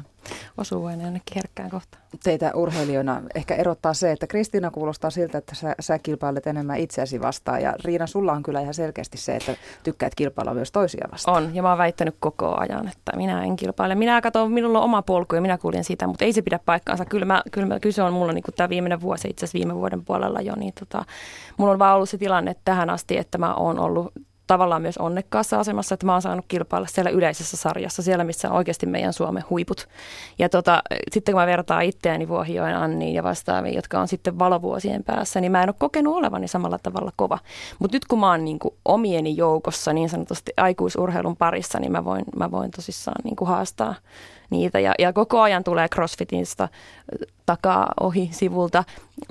osuu aina jonnekin herkkään kohtaan. Teitä urheilijoina ehkä erottaa se, että Kristiina kuulostaa siltä, että sä, sä kilpailet enemmän itseäsi vastaan. Ja Riina, sulla on kyllä ihan selkeästi se, että tykkäät kilpailla myös toisia vastaan. On, ja mä oon väittänyt koko ajan, että minä en kilpaile. Minä katson, minulla on oma polku ja minä kuulin sitä, mutta ei se pidä paikkaansa. Kyllä, mä, kyllä, mä, kyllä se on mulla niin tämä viimeinen vuosi, itse asiassa viime vuoden puolella jo, niin tota, mulla on vaan ollut se tilanne tähän asti, että mä oon ollut tavallaan myös onnekkaassa asemassa, että mä oon saanut kilpailla siellä yleisessä sarjassa, siellä missä on oikeasti meidän Suomen huiput. Ja tota, sitten kun mä vertaan itseäni Vuohioen Anniin ja vastaaviin, jotka on sitten valovuosien päässä, niin mä en ole kokenut olevani samalla tavalla kova. Mutta nyt kun mä oon niin kuin omieni joukossa niin sanotusti aikuisurheilun parissa, niin mä voin, mä voin tosissaan niin kuin haastaa niitä. Ja, ja koko ajan tulee CrossFitista takaa ohi sivulta,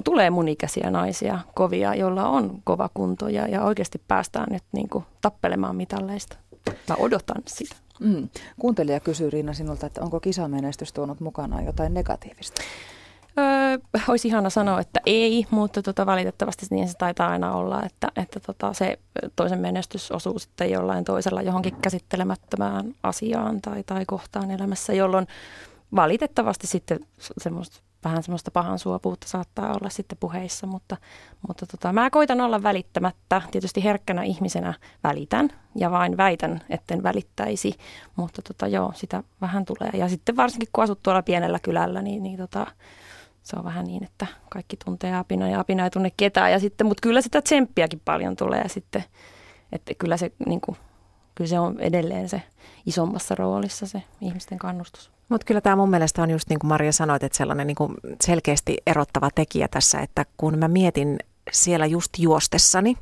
tulee mun ikäisiä naisia kovia, joilla on kova kunto ja, ja oikeasti päästään nyt niin kuin tappelemaan mitalleista. Mä odotan sitä. Mm. Kuuntelija kysyy Riina sinulta, että onko kisamenestys tuonut mukanaan jotain negatiivista? Öö, olisi ihana sanoa, että ei, mutta tota, valitettavasti niin se taitaa aina olla, että, että tota, se toisen menestys osuu sitten jollain toisella johonkin käsittelemättömään asiaan tai, tai kohtaan elämässä, jolloin valitettavasti sitten semmoista vähän semmoista pahan suopuutta saattaa olla sitten puheissa, mutta, mutta tota, mä koitan olla välittämättä. Tietysti herkkänä ihmisenä välitän ja vain väitän, etten välittäisi, mutta tota, joo, sitä vähän tulee. Ja sitten varsinkin kun asut tuolla pienellä kylällä, niin, niin tota, se on vähän niin, että kaikki tuntee Apina ja Apina ei tunne ketään. Ja sitten, mutta kyllä sitä tsemppiäkin paljon tulee sitten, että kyllä se, niin kuin, kyllä se on edelleen se isommassa roolissa se ihmisten kannustus. Mutta kyllä tämä mun mielestä on just niin kuin Maria sanoit, että sellainen niin kuin selkeästi erottava tekijä tässä, että kun mä mietin siellä just juostessani.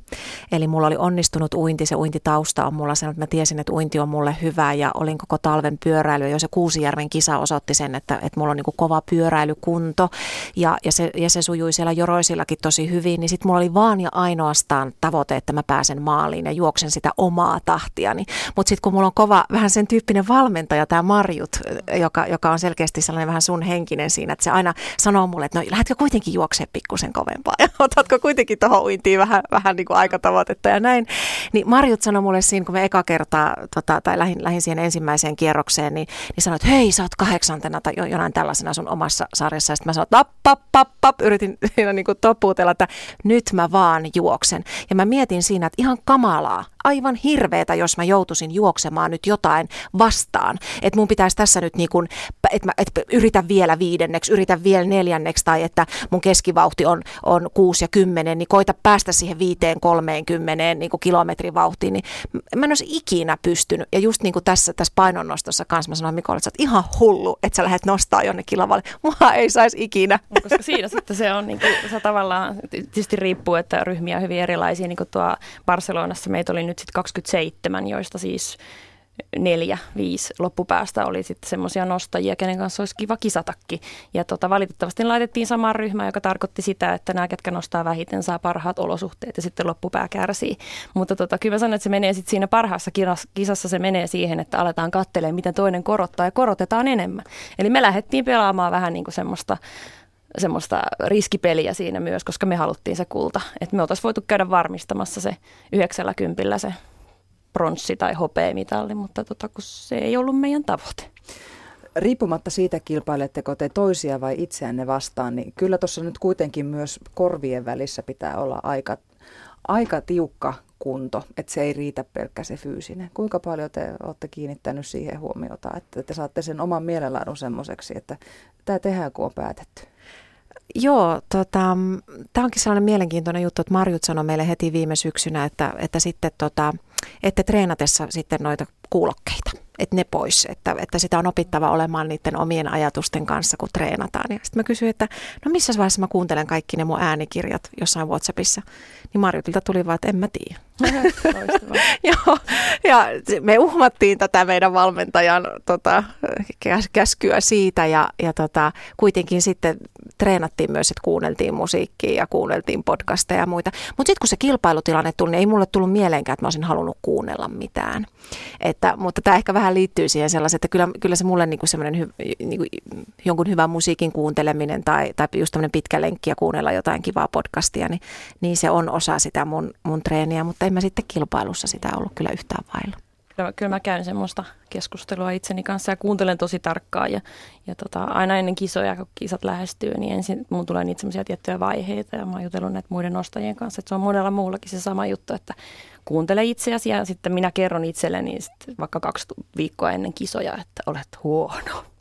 Eli mulla oli onnistunut uinti, se uintitausta on mulla sen, että mä tiesin, että uinti on mulle hyvä ja olin koko talven pyöräily. Ja se Kuusijärven kisa osoitti sen, että, että mulla on niin kova pyöräilykunto ja, ja, se, ja se sujui siellä Joroisillakin tosi hyvin. Niin sitten mulla oli vaan ja ainoastaan tavoite, että mä pääsen maaliin ja juoksen sitä omaa tahtiani. Mutta sitten kun mulla on kova, vähän sen tyyppinen valmentaja, tämä Marjut, joka, joka on selkeästi sellainen vähän sun henkinen siinä, että se aina sanoo mulle, että no lähdetkö kuitenkin juoksemaan pikkusen kovempaa ja otatko kuitenkin kuitenkin tuohon uintiin vähän, vähän niin kuin aikatavoitetta ja näin. Niin Marjut sanoi mulle siinä, kun me eka kertaa, tota, tai lähin, lähin siihen ensimmäiseen kierrokseen, niin, niin sanoi, että hei, sä oot kahdeksantena tai jonain tällaisena sun omassa sarjassa. Ja sitten mä sanoin, että pap, pap, pap, yritin siinä niin kuin topuutella, että nyt mä vaan juoksen. Ja mä mietin siinä, että ihan kamalaa, aivan hirveetä, jos mä joutuisin juoksemaan nyt jotain vastaan. Että mun pitäisi tässä nyt niin kuin, että mä että yritän vielä viidenneksi, yritän vielä neljänneksi tai että mun keskivauhti on, on 6 ja 10, niin koita päästä siihen viiteen 30 niin kuin kilometrin vauhtiin. Niin mä en olisi ikinä pystynyt. Ja just niin kuin tässä, tässä painonnostossa kanssa mä sanoin Mikolle, että sä oot ihan hullu, että sä lähdet nostaa jonnekin lavalle. Mua ei saisi ikinä. Koska siinä sitten se on, niin kuin, se tavallaan, tietysti riippuu, että ryhmiä on hyvin erilaisia. Niin kuin tuo Barcelonassa meitä oli nyt sitten 27, joista siis neljä, viisi loppupäästä oli sitten semmoisia nostajia, kenen kanssa olisi kiva kisatakin. Ja tota, valitettavasti laitettiin samaan ryhmään, joka tarkoitti sitä, että nämä, ketkä nostaa vähiten, saa parhaat olosuhteet ja sitten loppupää kärsii. Mutta tota, kyllä mä sanon, että se menee sitten siinä parhaassa kisassa, se menee siihen, että aletaan katselemaan, miten toinen korottaa ja korotetaan enemmän. Eli me lähdettiin pelaamaan vähän niin kuin semmoista semmoista riskipeliä siinä myös, koska me haluttiin se kulta. Että me oltaisiin voitu käydä varmistamassa se 90 se pronssi- tai hopeamitalli, mutta tota, kun se ei ollut meidän tavoite. riippumatta siitä kilpailetteko te toisia vai itseänne vastaan, niin kyllä tuossa nyt kuitenkin myös korvien välissä pitää olla aika, aika tiukka kunto, että se ei riitä pelkkä se fyysinen. Kuinka paljon te olette kiinnittänyt siihen huomiota, että te saatte sen oman mielenlaadun semmoiseksi, että tämä tehdään kun on päätetty? Joo, tota, tämä onkin sellainen mielenkiintoinen juttu, että Marjut sanoi meille heti viime syksynä, että, että sitten tota, että treenatessa sitten noita kuulokkeita että ne pois, että, että sitä on opittava olemaan niiden omien ajatusten kanssa, kun treenataan. Ja sitten mä kysyin, että no missä vaiheessa mä kuuntelen kaikki ne mun äänikirjat jossain Whatsappissa. Niin Marjutilta tuli vaan, että en mä tiedä. Joo, ja me uhmattiin tätä meidän valmentajan tota, käskyä siitä ja, ja tota, kuitenkin sitten treenattiin myös, että kuunneltiin musiikkia ja kuunneltiin podcasteja ja muita. Mutta sitten kun se kilpailutilanne tuli, niin ei mulle tullut mieleenkään, että mä olisin halunnut kuunnella mitään. Että, mutta tämä ehkä vähän liittyy siihen sellaisen, että kyllä, kyllä se mulle niinku semmoinen hy, niinku, jonkun hyvän musiikin kuunteleminen tai, tai just tämmöinen pitkä lenkki ja kuunnella jotain kivaa podcastia, niin, niin se on osa sitä mun, mun treeniä, mutta en mä sitten kilpailussa sitä ollut kyllä yhtään vailla kyllä, kyllä mä käyn semmoista keskustelua itseni kanssa ja kuuntelen tosi tarkkaan. Ja, ja tota, aina ennen kisoja, kun kisat lähestyy, niin ensin mun tulee niitä semmoisia tiettyjä vaiheita. Ja mä oon jutellut näitä muiden nostajien kanssa, että se on monella muullakin se sama juttu, että kuuntele itseäsi ja sitten minä kerron itselleni vaikka kaksi viikkoa ennen kisoja, että olet huono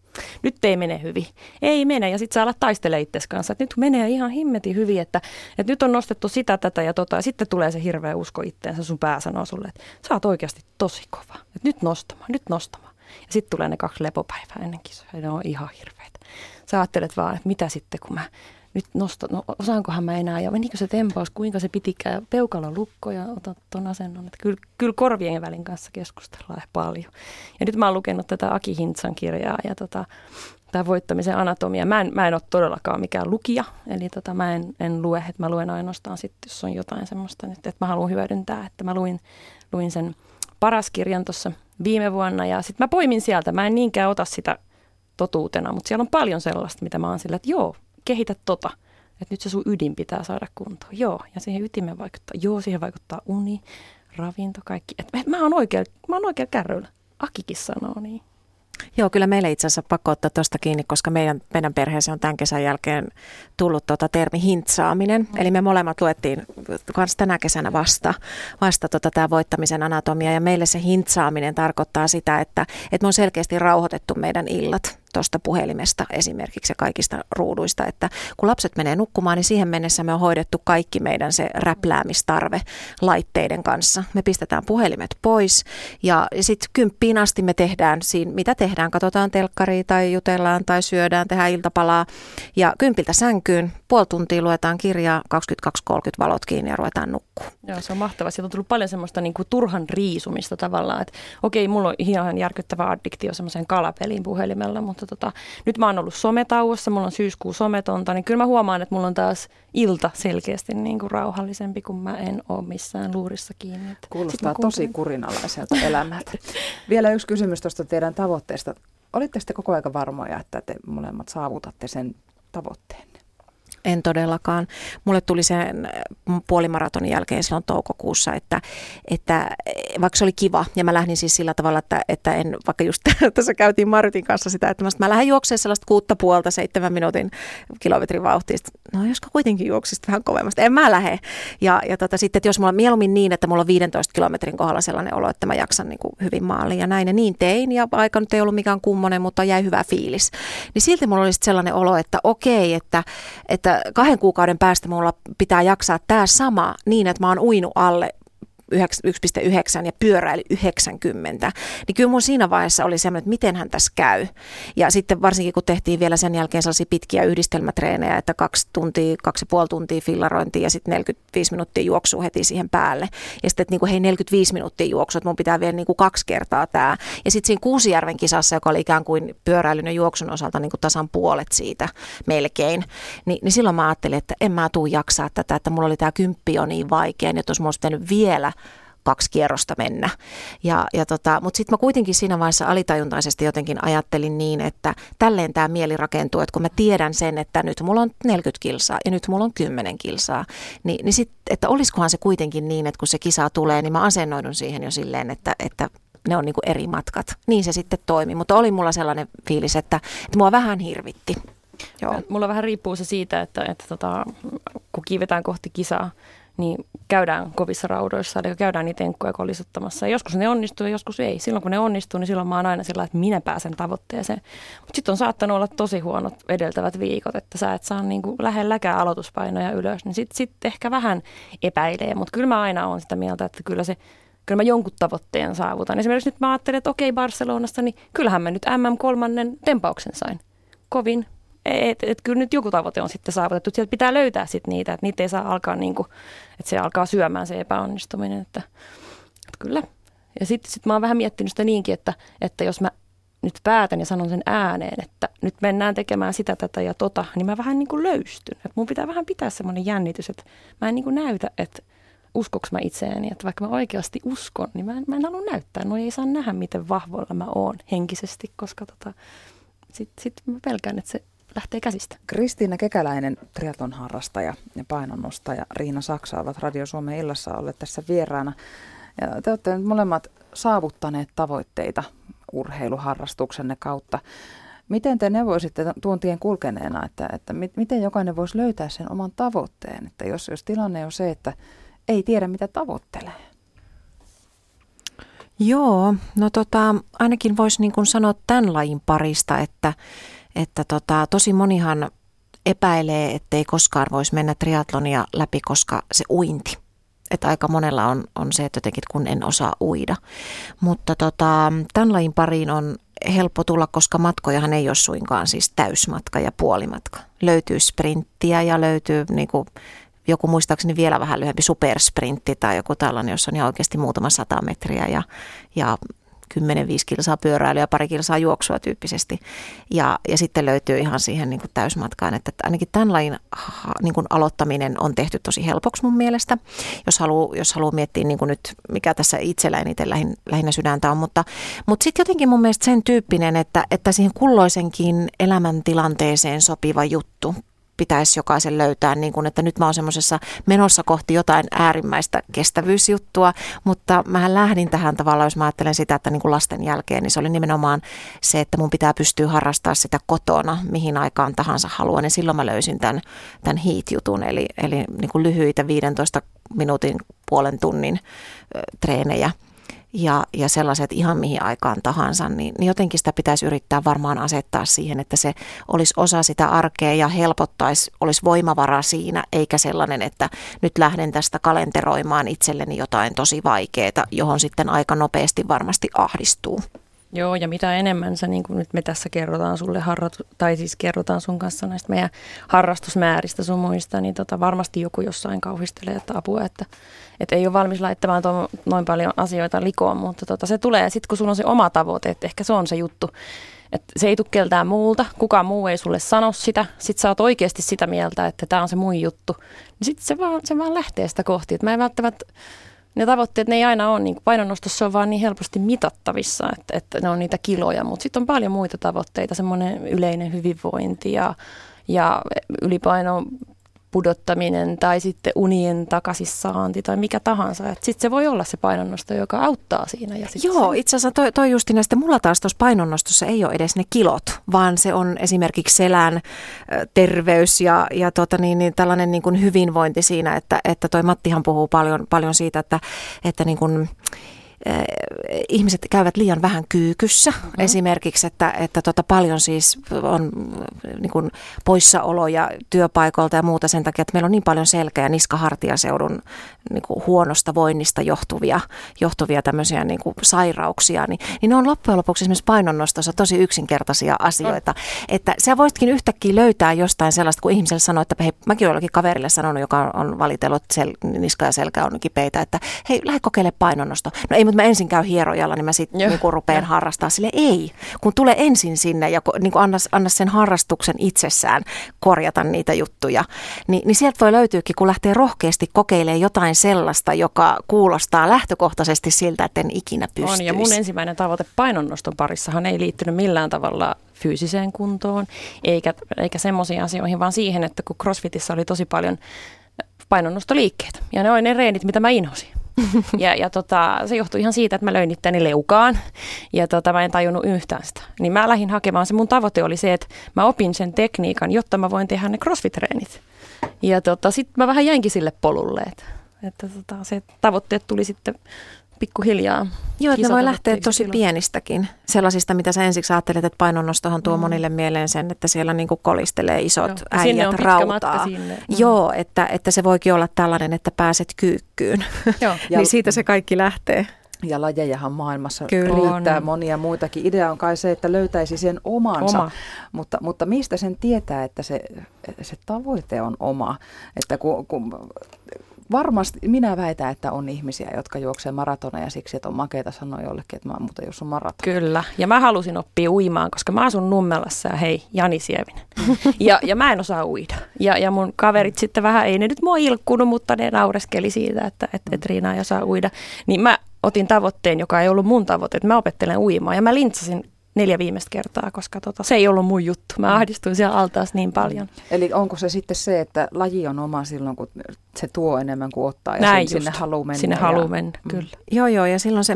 nyt ei mene hyvin. Ei mene ja sitten sä alat taistella itsesi kanssa, että nyt menee ihan himmetin hyvin, että, että nyt on nostettu sitä, tätä ja tota ja sitten tulee se hirveä usko itteensä, sun pää sanoo sulle, että sä oot oikeasti tosi kova, että nyt nostamaan, nyt nostamaan. Ja sitten tulee ne kaksi lepopäivää ennen kisoja ja ne on ihan hirveitä. Sä ajattelet vaan, että mitä sitten kun mä nyt nosta, no osaankohan mä enää, ja menikö se tempaus, kuinka se pitikään, peukalo lukko ja ota tuon asennon. Että kyllä, kyllä korvien välin kanssa keskustellaan paljon. Ja nyt mä oon lukenut tätä Aki Hintsan kirjaa ja tota, tämä voittamisen anatomia. Mä en, mä en ole todellakaan mikään lukija, eli tota, mä en, en lue, että mä luen ainoastaan sitten, jos on jotain semmoista, että, että mä haluan hyödyntää, että mä luin, luin sen paras kirjan tuossa viime vuonna ja sitten mä poimin sieltä, mä en niinkään ota sitä totuutena, mutta siellä on paljon sellaista, mitä mä oon sillä, että joo, kehitä tota. Että nyt se sun ydin pitää saada kuntoon. Joo, ja siihen ytimeen vaikuttaa. Joo, siihen vaikuttaa uni, ravinto, kaikki. Et mä oon oikein, mä oon oikein kärryillä. Akikin sanoo niin. Joo, kyllä meille itse asiassa pakko ottaa tuosta kiinni, koska meidän, meidän perheeseen on tämän kesän jälkeen tullut tuota termi hintsaaminen. Mm. Eli me molemmat luettiin myös tänä kesänä vasta, vasta tota, tämä voittamisen anatomia. Ja meille se hintsaaminen tarkoittaa sitä, että, että me on selkeästi rauhoitettu meidän illat tuosta puhelimesta esimerkiksi ja kaikista ruuduista, että kun lapset menee nukkumaan, niin siihen mennessä me on hoidettu kaikki meidän se räpläämistarve laitteiden kanssa. Me pistetään puhelimet pois ja sitten kymppiin asti me tehdään siinä, mitä tehdään, katsotaan telkkaria tai jutellaan tai syödään, tehdään iltapalaa ja kympiltä sänkyyn, puoli tuntia luetaan kirjaa, 22.30 valot kiinni ja ruvetaan nukkuu. Joo, se on mahtavaa. Siitä on tullut paljon semmoista niin kuin turhan riisumista tavallaan, että okei, mulla on ihan järkyttävä addiktio semmoiseen kalapeliin puhelimella, mutta tota, nyt mä oon ollut sometauossa, mulla on syyskuu sometonta, niin kyllä mä huomaan, että mulla on taas ilta selkeästi niin kuin rauhallisempi, kun mä en ole missään luurissa kiinni. Kuulostaa tosi kurinalaiselta elämältä. Vielä yksi kysymys tuosta teidän tavoitteesta. Olitte sitten koko aika varmoja, että te molemmat saavutatte sen tavoitteen? En todellakaan. Mulle tuli sen puolimaratonin jälkeen silloin toukokuussa, että, että vaikka se oli kiva, ja mä lähdin siis sillä tavalla, että, että en, vaikka just tässä käytiin Martin kanssa sitä, että mä lähden juoksemaan sellaista kuutta puolta seitsemän minuutin kilometrin vauhtia. No josko kuitenkin juoksisit vähän kovemmasta. En mä lähde. Ja, ja tota, sitten, että jos mulla mieluummin niin, että mulla on 15 kilometrin kohdalla sellainen olo, että mä jaksan niin kuin hyvin maaliin ja näin. Ja niin tein, ja aika nyt ei ollut mikään kummonen, mutta jäi hyvä fiilis. Niin silti mulla oli sellainen olo, että okei, että, että että kahden kuukauden päästä mulla pitää jaksaa tämä sama niin, että mä oon uinut alle 1,9 ja pyöräili 90, niin kyllä mun siinä vaiheessa oli semmoinen, että miten hän tässä käy. Ja sitten varsinkin kun tehtiin vielä sen jälkeen sellaisia pitkiä yhdistelmätreenejä, että kaksi tuntia, kaksi ja puoli tuntia fillarointia ja sitten 45 minuuttia juoksua heti siihen päälle. Ja sitten, että niin kuin, hei 45 minuuttia juoksua, että mun pitää vielä niin kuin kaksi kertaa tämä. Ja sitten siinä Kuusijärven kisassa, joka oli ikään kuin pyöräilyn ja juoksun osalta niin kuin tasan puolet siitä melkein, niin, niin silloin mä ajattelin, että en mä tuu jaksaa tätä, että mulla oli tämä kymppi jo niin vaikea, niin että olisi mulla vielä kaksi kierrosta mennä. Ja, ja tota, Mutta sitten mä kuitenkin siinä vaiheessa alitajuntaisesti jotenkin ajattelin niin, että tälleen tämä mieli rakentuu, että kun mä tiedän sen, että nyt mulla on 40 kilsaa ja nyt mulla on 10 kilsaa, niin, niin sit, että olisikohan se kuitenkin niin, että kun se kisa tulee, niin mä asennoidun siihen jo silleen, että, että ne on niin kuin eri matkat. Niin se sitten toimi, mutta oli mulla sellainen fiilis, että, että mua vähän hirvitti. Joo. Mulla vähän riippuu se siitä, että, että tota, kun kiivetään kohti kisaa, niin käydään kovissa raudoissa, eli käydään niitä enkkuja kolisuttamassa. Joskus ne onnistuu ja joskus ei. Silloin kun ne onnistuu, niin silloin mä oon aina sillä että minä pääsen tavoitteeseen. Mutta sitten on saattanut olla tosi huonot edeltävät viikot, että sä et saa niinku lähelläkään aloituspainoja ylös, niin sitten sit ehkä vähän epäilee. Mutta kyllä mä aina oon sitä mieltä, että kyllä se kyllä mä jonkun tavoitteen saavutan. Esimerkiksi nyt mä ajattelin, että okei Barcelonassa, niin kyllähän mä nyt MM3 tempauksen sain. Kovin et, et kyllä nyt joku tavoite on sitten saavutettu. Sieltä pitää löytää sitten niitä, että niitä ei saa alkaa niin kuin, että se alkaa syömään se epäonnistuminen. Että, että kyllä. Ja sitten sit mä oon vähän miettinyt sitä niinkin, että, että jos mä nyt päätän ja sanon sen ääneen, että nyt mennään tekemään sitä, tätä ja tota, niin mä vähän niin kuin löystyn. Että mun pitää vähän pitää semmoinen jännitys, että mä en niin kuin näytä, että uskoks mä itseäni, että vaikka mä oikeasti uskon, niin mä en, mä en halua näyttää. No ei saa nähdä, miten vahvoilla mä oon henkisesti, koska tota, sitten sit mä pelkään, että se lähtee käsistä. Kristiina Kekäläinen, triatlon harrastaja ja painonnostaja Riina Saksa ovat Radio Suomen illassa olleet tässä vieraana. Ja te olette nyt molemmat saavuttaneet tavoitteita urheiluharrastuksenne kautta. Miten te neuvoisitte tuon tien kulkeneena, että, että miten jokainen voisi löytää sen oman tavoitteen? Että jos, jos tilanne on se, että ei tiedä mitä tavoittelee. Joo, no tota, ainakin voisi niin sanoa tämän lajin parista, että että tota, tosi monihan epäilee, ettei koskaan voisi mennä triatlonia läpi, koska se uinti. Että aika monella on, on se, että jotenkin kun en osaa uida. Mutta tota, tämän lajin pariin on helppo tulla, koska matkojahan ei ole suinkaan siis täysmatka ja puolimatka. Löytyy sprinttiä ja löytyy niin kuin, joku muistaakseni vielä vähän lyhyempi supersprintti tai joku tällainen, jossa on ihan oikeasti muutama sata metriä ja, ja 10-5 kilsaa pyöräilyä pari kilsaa juoksua tyyppisesti. Ja, ja sitten löytyy ihan siihen niin kuin täysmatkaan, että ainakin tämän lajin niin kuin aloittaminen on tehty tosi helpoksi mun mielestä, jos haluaa jos haluu miettiä niin kuin nyt, mikä tässä itsellä eniten lähin, lähinnä sydäntä on. Mutta, mutta sitten jotenkin mun mielestä sen tyyppinen, että, että siihen kulloisenkin elämäntilanteeseen sopiva juttu pitäisi jokaisen löytää, niin kuin, että nyt mä oon semmoisessa menossa kohti jotain äärimmäistä kestävyysjuttua, mutta mä lähdin tähän tavallaan, jos mä ajattelen sitä, että niin kuin lasten jälkeen, niin se oli nimenomaan se, että mun pitää pystyä harrastaa sitä kotona, mihin aikaan tahansa haluan, ja silloin mä löysin tämän, tämän heat-jutun, eli, eli niin kuin lyhyitä 15 minuutin puolen tunnin treenejä ja, ja sellaiset ihan mihin aikaan tahansa, niin, niin jotenkin sitä pitäisi yrittää varmaan asettaa siihen, että se olisi osa sitä arkea ja helpottaisi, olisi voimavara siinä, eikä sellainen, että nyt lähden tästä kalenteroimaan itselleni jotain tosi vaikeaa, johon sitten aika nopeasti varmasti ahdistuu. Joo, ja mitä enemmän sä, niin kuin nyt me tässä kerrotaan sulle, harratu, tai siis kerrotaan sun kanssa näistä meidän harrastusmääristä sun muista, niin tota, varmasti joku jossain kauhistelee, että apua, että, että ei ole valmis laittamaan tuo, noin paljon asioita likoon, mutta tota, se tulee. Sitten, kun sulla on se oma tavoite, että ehkä se on se juttu, että se ei tule keltään muulta, kukaan muu ei sulle sano sitä, sit sä oot oikeasti sitä mieltä, että tämä on se mun juttu, niin sitten se vaan, se vaan lähtee sitä kohti, että mä en välttämättä ne tavoitteet, ne ei aina ole, niin painonnostossa on vaan niin helposti mitattavissa, että, että ne on niitä kiloja, mutta sitten on paljon muita tavoitteita, semmoinen yleinen hyvinvointi ja, ja ylipaino pudottaminen tai sitten unien takaisinsaanti tai mikä tahansa. Sitten se voi olla se painonnosto, joka auttaa siinä. Ja Joo, itse asiassa toi, toi justi näistä, mulla taas tuossa painonnostossa ei ole edes ne kilot, vaan se on esimerkiksi selän terveys ja, ja tota niin, niin tällainen niin kuin hyvinvointi siinä, että, että toi Mattihan puhuu paljon, paljon siitä, että, että niin kuin, ihmiset käyvät liian vähän kyykyssä mm-hmm. esimerkiksi, että, että tota paljon siis on niin kuin poissaoloja työpaikolta ja muuta sen takia, että meillä on niin paljon selkä- ja niskahartiaseudun niin kuin huonosta voinnista johtuvia, johtuvia tämmöisiä niin kuin sairauksia, niin, niin ne on loppujen lopuksi esimerkiksi painonnostossa tosi yksinkertaisia asioita, mm. että sä voisitkin yhtäkkiä löytää jostain sellaista, kun ihmiselle sanoo, että hei, mäkin olen kaverille sanonut, joka on valitellut, että sel, niska ja selkä on kipeitä, että hei, lähde kokeile painonnosto. No ei mutta mä ensin käyn hierojalla, niin mä sitten niin rupean harrastaa. Sille ei, kun tulee ensin sinne ja niin anna, anna sen harrastuksen itsessään korjata niitä juttuja, niin, niin sieltä voi löytyykin, kun lähtee rohkeasti kokeilemaan jotain sellaista, joka kuulostaa lähtökohtaisesti siltä, että en ikinä pystyisi. On, ja mun ensimmäinen tavoite painonnoston parissahan ei liittynyt millään tavalla fyysiseen kuntoon, eikä, eikä semmoisiin asioihin, vaan siihen, että kun CrossFitissa oli tosi paljon painonnostoliikkeitä, ja ne oli ne reenit, mitä mä inhosin ja, ja tota, se johtui ihan siitä, että mä löin itteni leukaan ja tota, mä en tajunnut yhtään sitä. Niin mä lähdin hakemaan, se mun tavoite oli se, että mä opin sen tekniikan, jotta mä voin tehdä ne crossfit-treenit. Ja tota, sitten mä vähän jäinkin sille polulle, että, että tota, se tavoitteet tuli sitten pikkuhiljaa. Joo, että ne voi lähteä tosi silloin. pienistäkin. Sellaisista, mitä sä ensiksi ajattelet, että painonnostohan tuo mm. monille mieleen sen, että siellä niinku kolistelee isot Joo. äijät rautaa. Sinne. Mm. Joo, että, että se voikin olla tällainen, että pääset kyykkyyn. Joo. niin siitä se kaikki lähtee. Ja lajejahan maailmassa Kyllä. riittää on. monia muitakin. Idea on kai se, että löytäisi sen omansa, oma. mutta, mutta mistä sen tietää, että se, se tavoite on oma? Että kun, kun varmasti minä väitän, että on ihmisiä, jotka juoksevat maratoneja siksi, että on makeita sanoa jollekin, että mä muuten jos on maraton. Kyllä, ja mä halusin oppia uimaan, koska mä asun Nummelassa ja hei, Jani Sievinen. ja, ja mä en osaa uida. Ja, ja mun kaverit sitten vähän, ei ne nyt mua ilkkunut, mutta ne naureskeli siitä, että, että, että Riina ei osaa uida. Niin mä otin tavoitteen, joka ei ollut mun tavoite, että mä opettelen uimaan. Ja mä lintsasin neljä viimeistä kertaa, koska tota, se ei ollut mun juttu. Mä ahdistuin siellä altaassa niin paljon. Eli onko se sitten se, että laji on oma silloin, kun se tuo enemmän kuin ottaa ja Näin sinne haluaa mennä? Sinne haluaa mennä, mm. kyllä. Joo, joo, ja silloin se,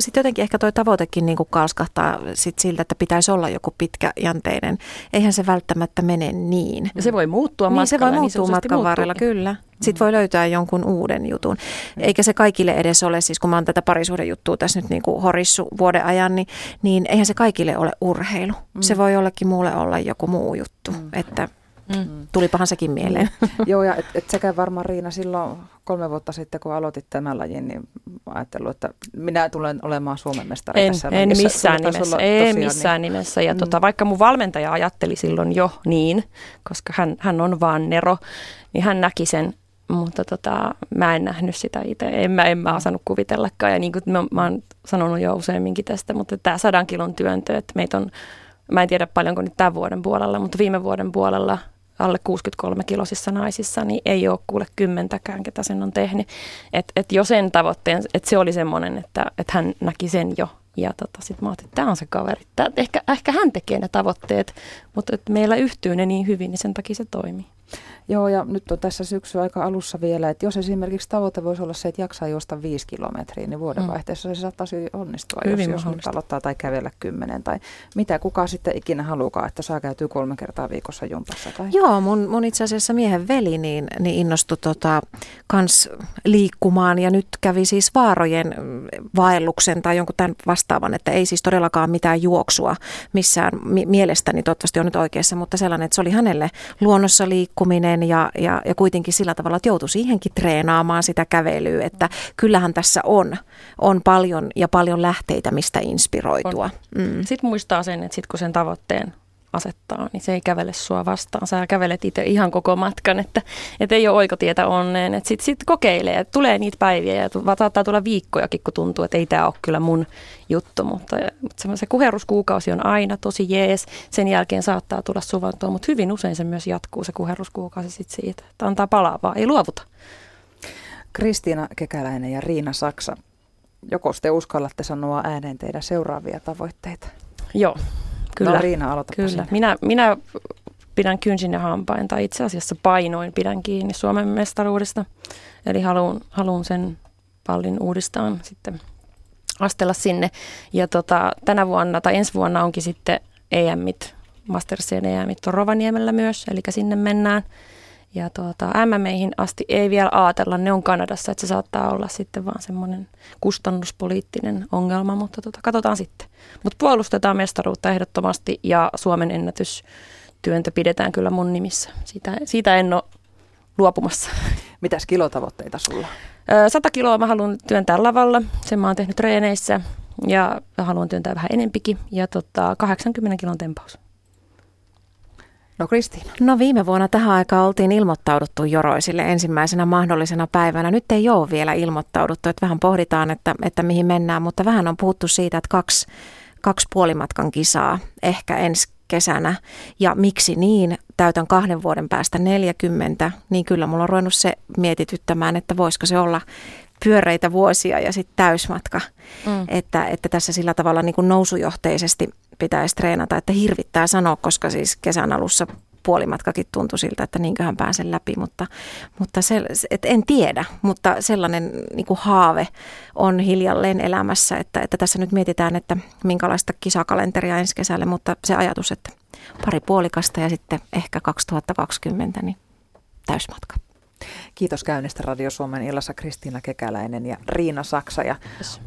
sitten jotenkin ehkä toi tavoitekin niin kuin kalskahtaa sit siltä, että pitäisi olla joku pitkäjänteinen. Eihän se välttämättä mene niin. Ja se voi muuttua niin, matkalla. se voi niin muuttua niin matkan varrella, kyllä. Sitten voi löytää jonkun uuden jutun. Eikä se kaikille edes ole, siis kun mä oon tätä juttua tässä nyt niin kuin horissu vuoden ajan, niin, niin eihän se kaikille ole urheilu. Mm. Se voi jollekin muulle olla joku muu juttu. Mm. Että Mm. Tulipahan sekin mieleen. Mm. Joo, ja et, et sekä varmaan Riina silloin kolme vuotta sitten, kun aloitit tämän lajin, niin ajattelin, että minä tulen olemaan Suomen mestari en, tässä En missään nimessä, ei missään niin, nimessä. Ja mm. tota, vaikka mun valmentaja ajatteli silloin jo niin, koska hän, hän on vaan Nero, niin hän näki sen mutta tota, mä en nähnyt sitä itse. En mä, en mä osannut kuvitellakaan. Ja niin kuin mä, mä oon sanonut jo useamminkin tästä, mutta tämä sadan kilon työntö, että meitä on, mä en tiedä paljonko nyt tämän vuoden puolella, mutta viime vuoden puolella alle 63 kilosissa naisissa, niin ei ole kuule kymmentäkään, ketä sen on tehnyt. Että et jo sen tavoitteen, että se oli semmoinen, että et hän näki sen jo. Ja tota, sitten mä ajattelin, että tämä on se kaveri. Tää, ehkä, ehkä hän tekee ne tavoitteet, mutta meillä yhtyy ne niin hyvin, niin sen takia se toimii. Joo, ja nyt on tässä syksy aika alussa vielä, että jos esimerkiksi tavoite voisi olla se, että jaksaa juosta viisi kilometriä, niin vuodenvaihteessa mm. se saattaisi onnistua, Hyvin jos, jos nyt aloittaa tai kävellä kymmenen tai mitä kuka sitten ikinä haluaa, että saa käytyä kolme kertaa viikossa jumpassa. Tai... Joo, mun, mun itse asiassa miehen veli niin, niin innostui tota, kans liikkumaan ja nyt kävi siis vaarojen vaelluksen tai jonkun tämän vastaavan, että ei siis todellakaan mitään juoksua missään mi- mielestäni, toivottavasti on nyt oikeassa, mutta sellainen, että se oli hänelle luonnossa liikkuminen, ja, ja, ja kuitenkin sillä tavalla, että joutui siihenkin treenaamaan sitä kävelyä, että kyllähän tässä on, on paljon ja paljon lähteitä, mistä inspiroitua. Mm. Sitten muistaa sen, että sit kun sen tavoitteen asettaa, niin se ei kävele sua vastaan. Sä kävelet itse ihan koko matkan, että, että ei ole oikotietä onneen. Että sitten sit kokeilee, että tulee niitä päiviä ja saattaa tulla viikkojakin, kun tuntuu, että ei tämä ole kyllä mun juttu. Mutta, mutta se kuheruskuukausi on aina tosi jees. Sen jälkeen saattaa tulla suvantoa, mutta hyvin usein se myös jatkuu se kuheruskuukausi sit siitä, että antaa palaa vaan, ei luovuta. Kristiina Kekäläinen ja Riina Saksa, joko te uskallatte sanoa ääneen teidän seuraavia tavoitteita? Joo, Kyllä. No Riina, aloita Kyllä. Minä, minä pidän kynsin ja hampain, tai itse asiassa painoin pidän kiinni Suomen mestaruudesta. Eli haluan, haluan sen pallin uudestaan sitten astella sinne. Ja tota, tänä vuonna tai ensi vuonna onkin sitten EMit, Mastersien EMit on Rovaniemellä myös, eli sinne mennään. Ja tuota, MMEihin asti ei vielä ajatella, ne on Kanadassa, että se saattaa olla sitten vaan semmoinen kustannuspoliittinen ongelma, mutta tuota, katsotaan sitten. Mutta puolustetaan mestaruutta ehdottomasti ja Suomen ennätystyöntö pidetään kyllä mun nimissä. Siitä, siitä en ole luopumassa. Mitäs kilotavoitteita sulla? 100 kiloa mä haluan työntää lavalla, sen mä oon tehnyt treeneissä ja haluan työntää vähän enempikin ja tota, 80 kilon tempaus. No Kristiina. No viime vuonna tähän aikaan oltiin ilmoittauduttu joroisille ensimmäisenä mahdollisena päivänä. Nyt ei ole vielä ilmoittauduttu, että vähän pohditaan, että, että mihin mennään, mutta vähän on puhuttu siitä, että kaksi, kaksi puolimatkan kisaa ehkä ensi kesänä. Ja miksi niin? Täytän kahden vuoden päästä 40, niin kyllä mulla on ruvennut se mietityttämään, että voisiko se olla pyöreitä vuosia ja sitten täysmatka. Mm. Että, että tässä sillä tavalla niin kuin nousujohteisesti pitäisi treenata, että hirvittää sanoa, koska siis kesän alussa puolimatkakin tuntui siltä, että niinköhän pääsen läpi, mutta, mutta se, et en tiedä, mutta sellainen niin kuin haave on hiljalleen elämässä, että, että tässä nyt mietitään, että minkälaista kisakalenteria ensi kesälle, mutta se ajatus, että pari puolikasta ja sitten ehkä 2020, niin täysmatka. Kiitos käynnistä Radio Suomen illassa Kristiina Kekäläinen ja Riina Saksa ja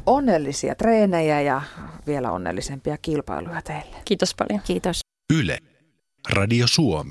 onnellisia treenejä ja vielä onnellisempia kilpailuja teille. Kiitos paljon. Kiitos. Yle. Radio Suomi.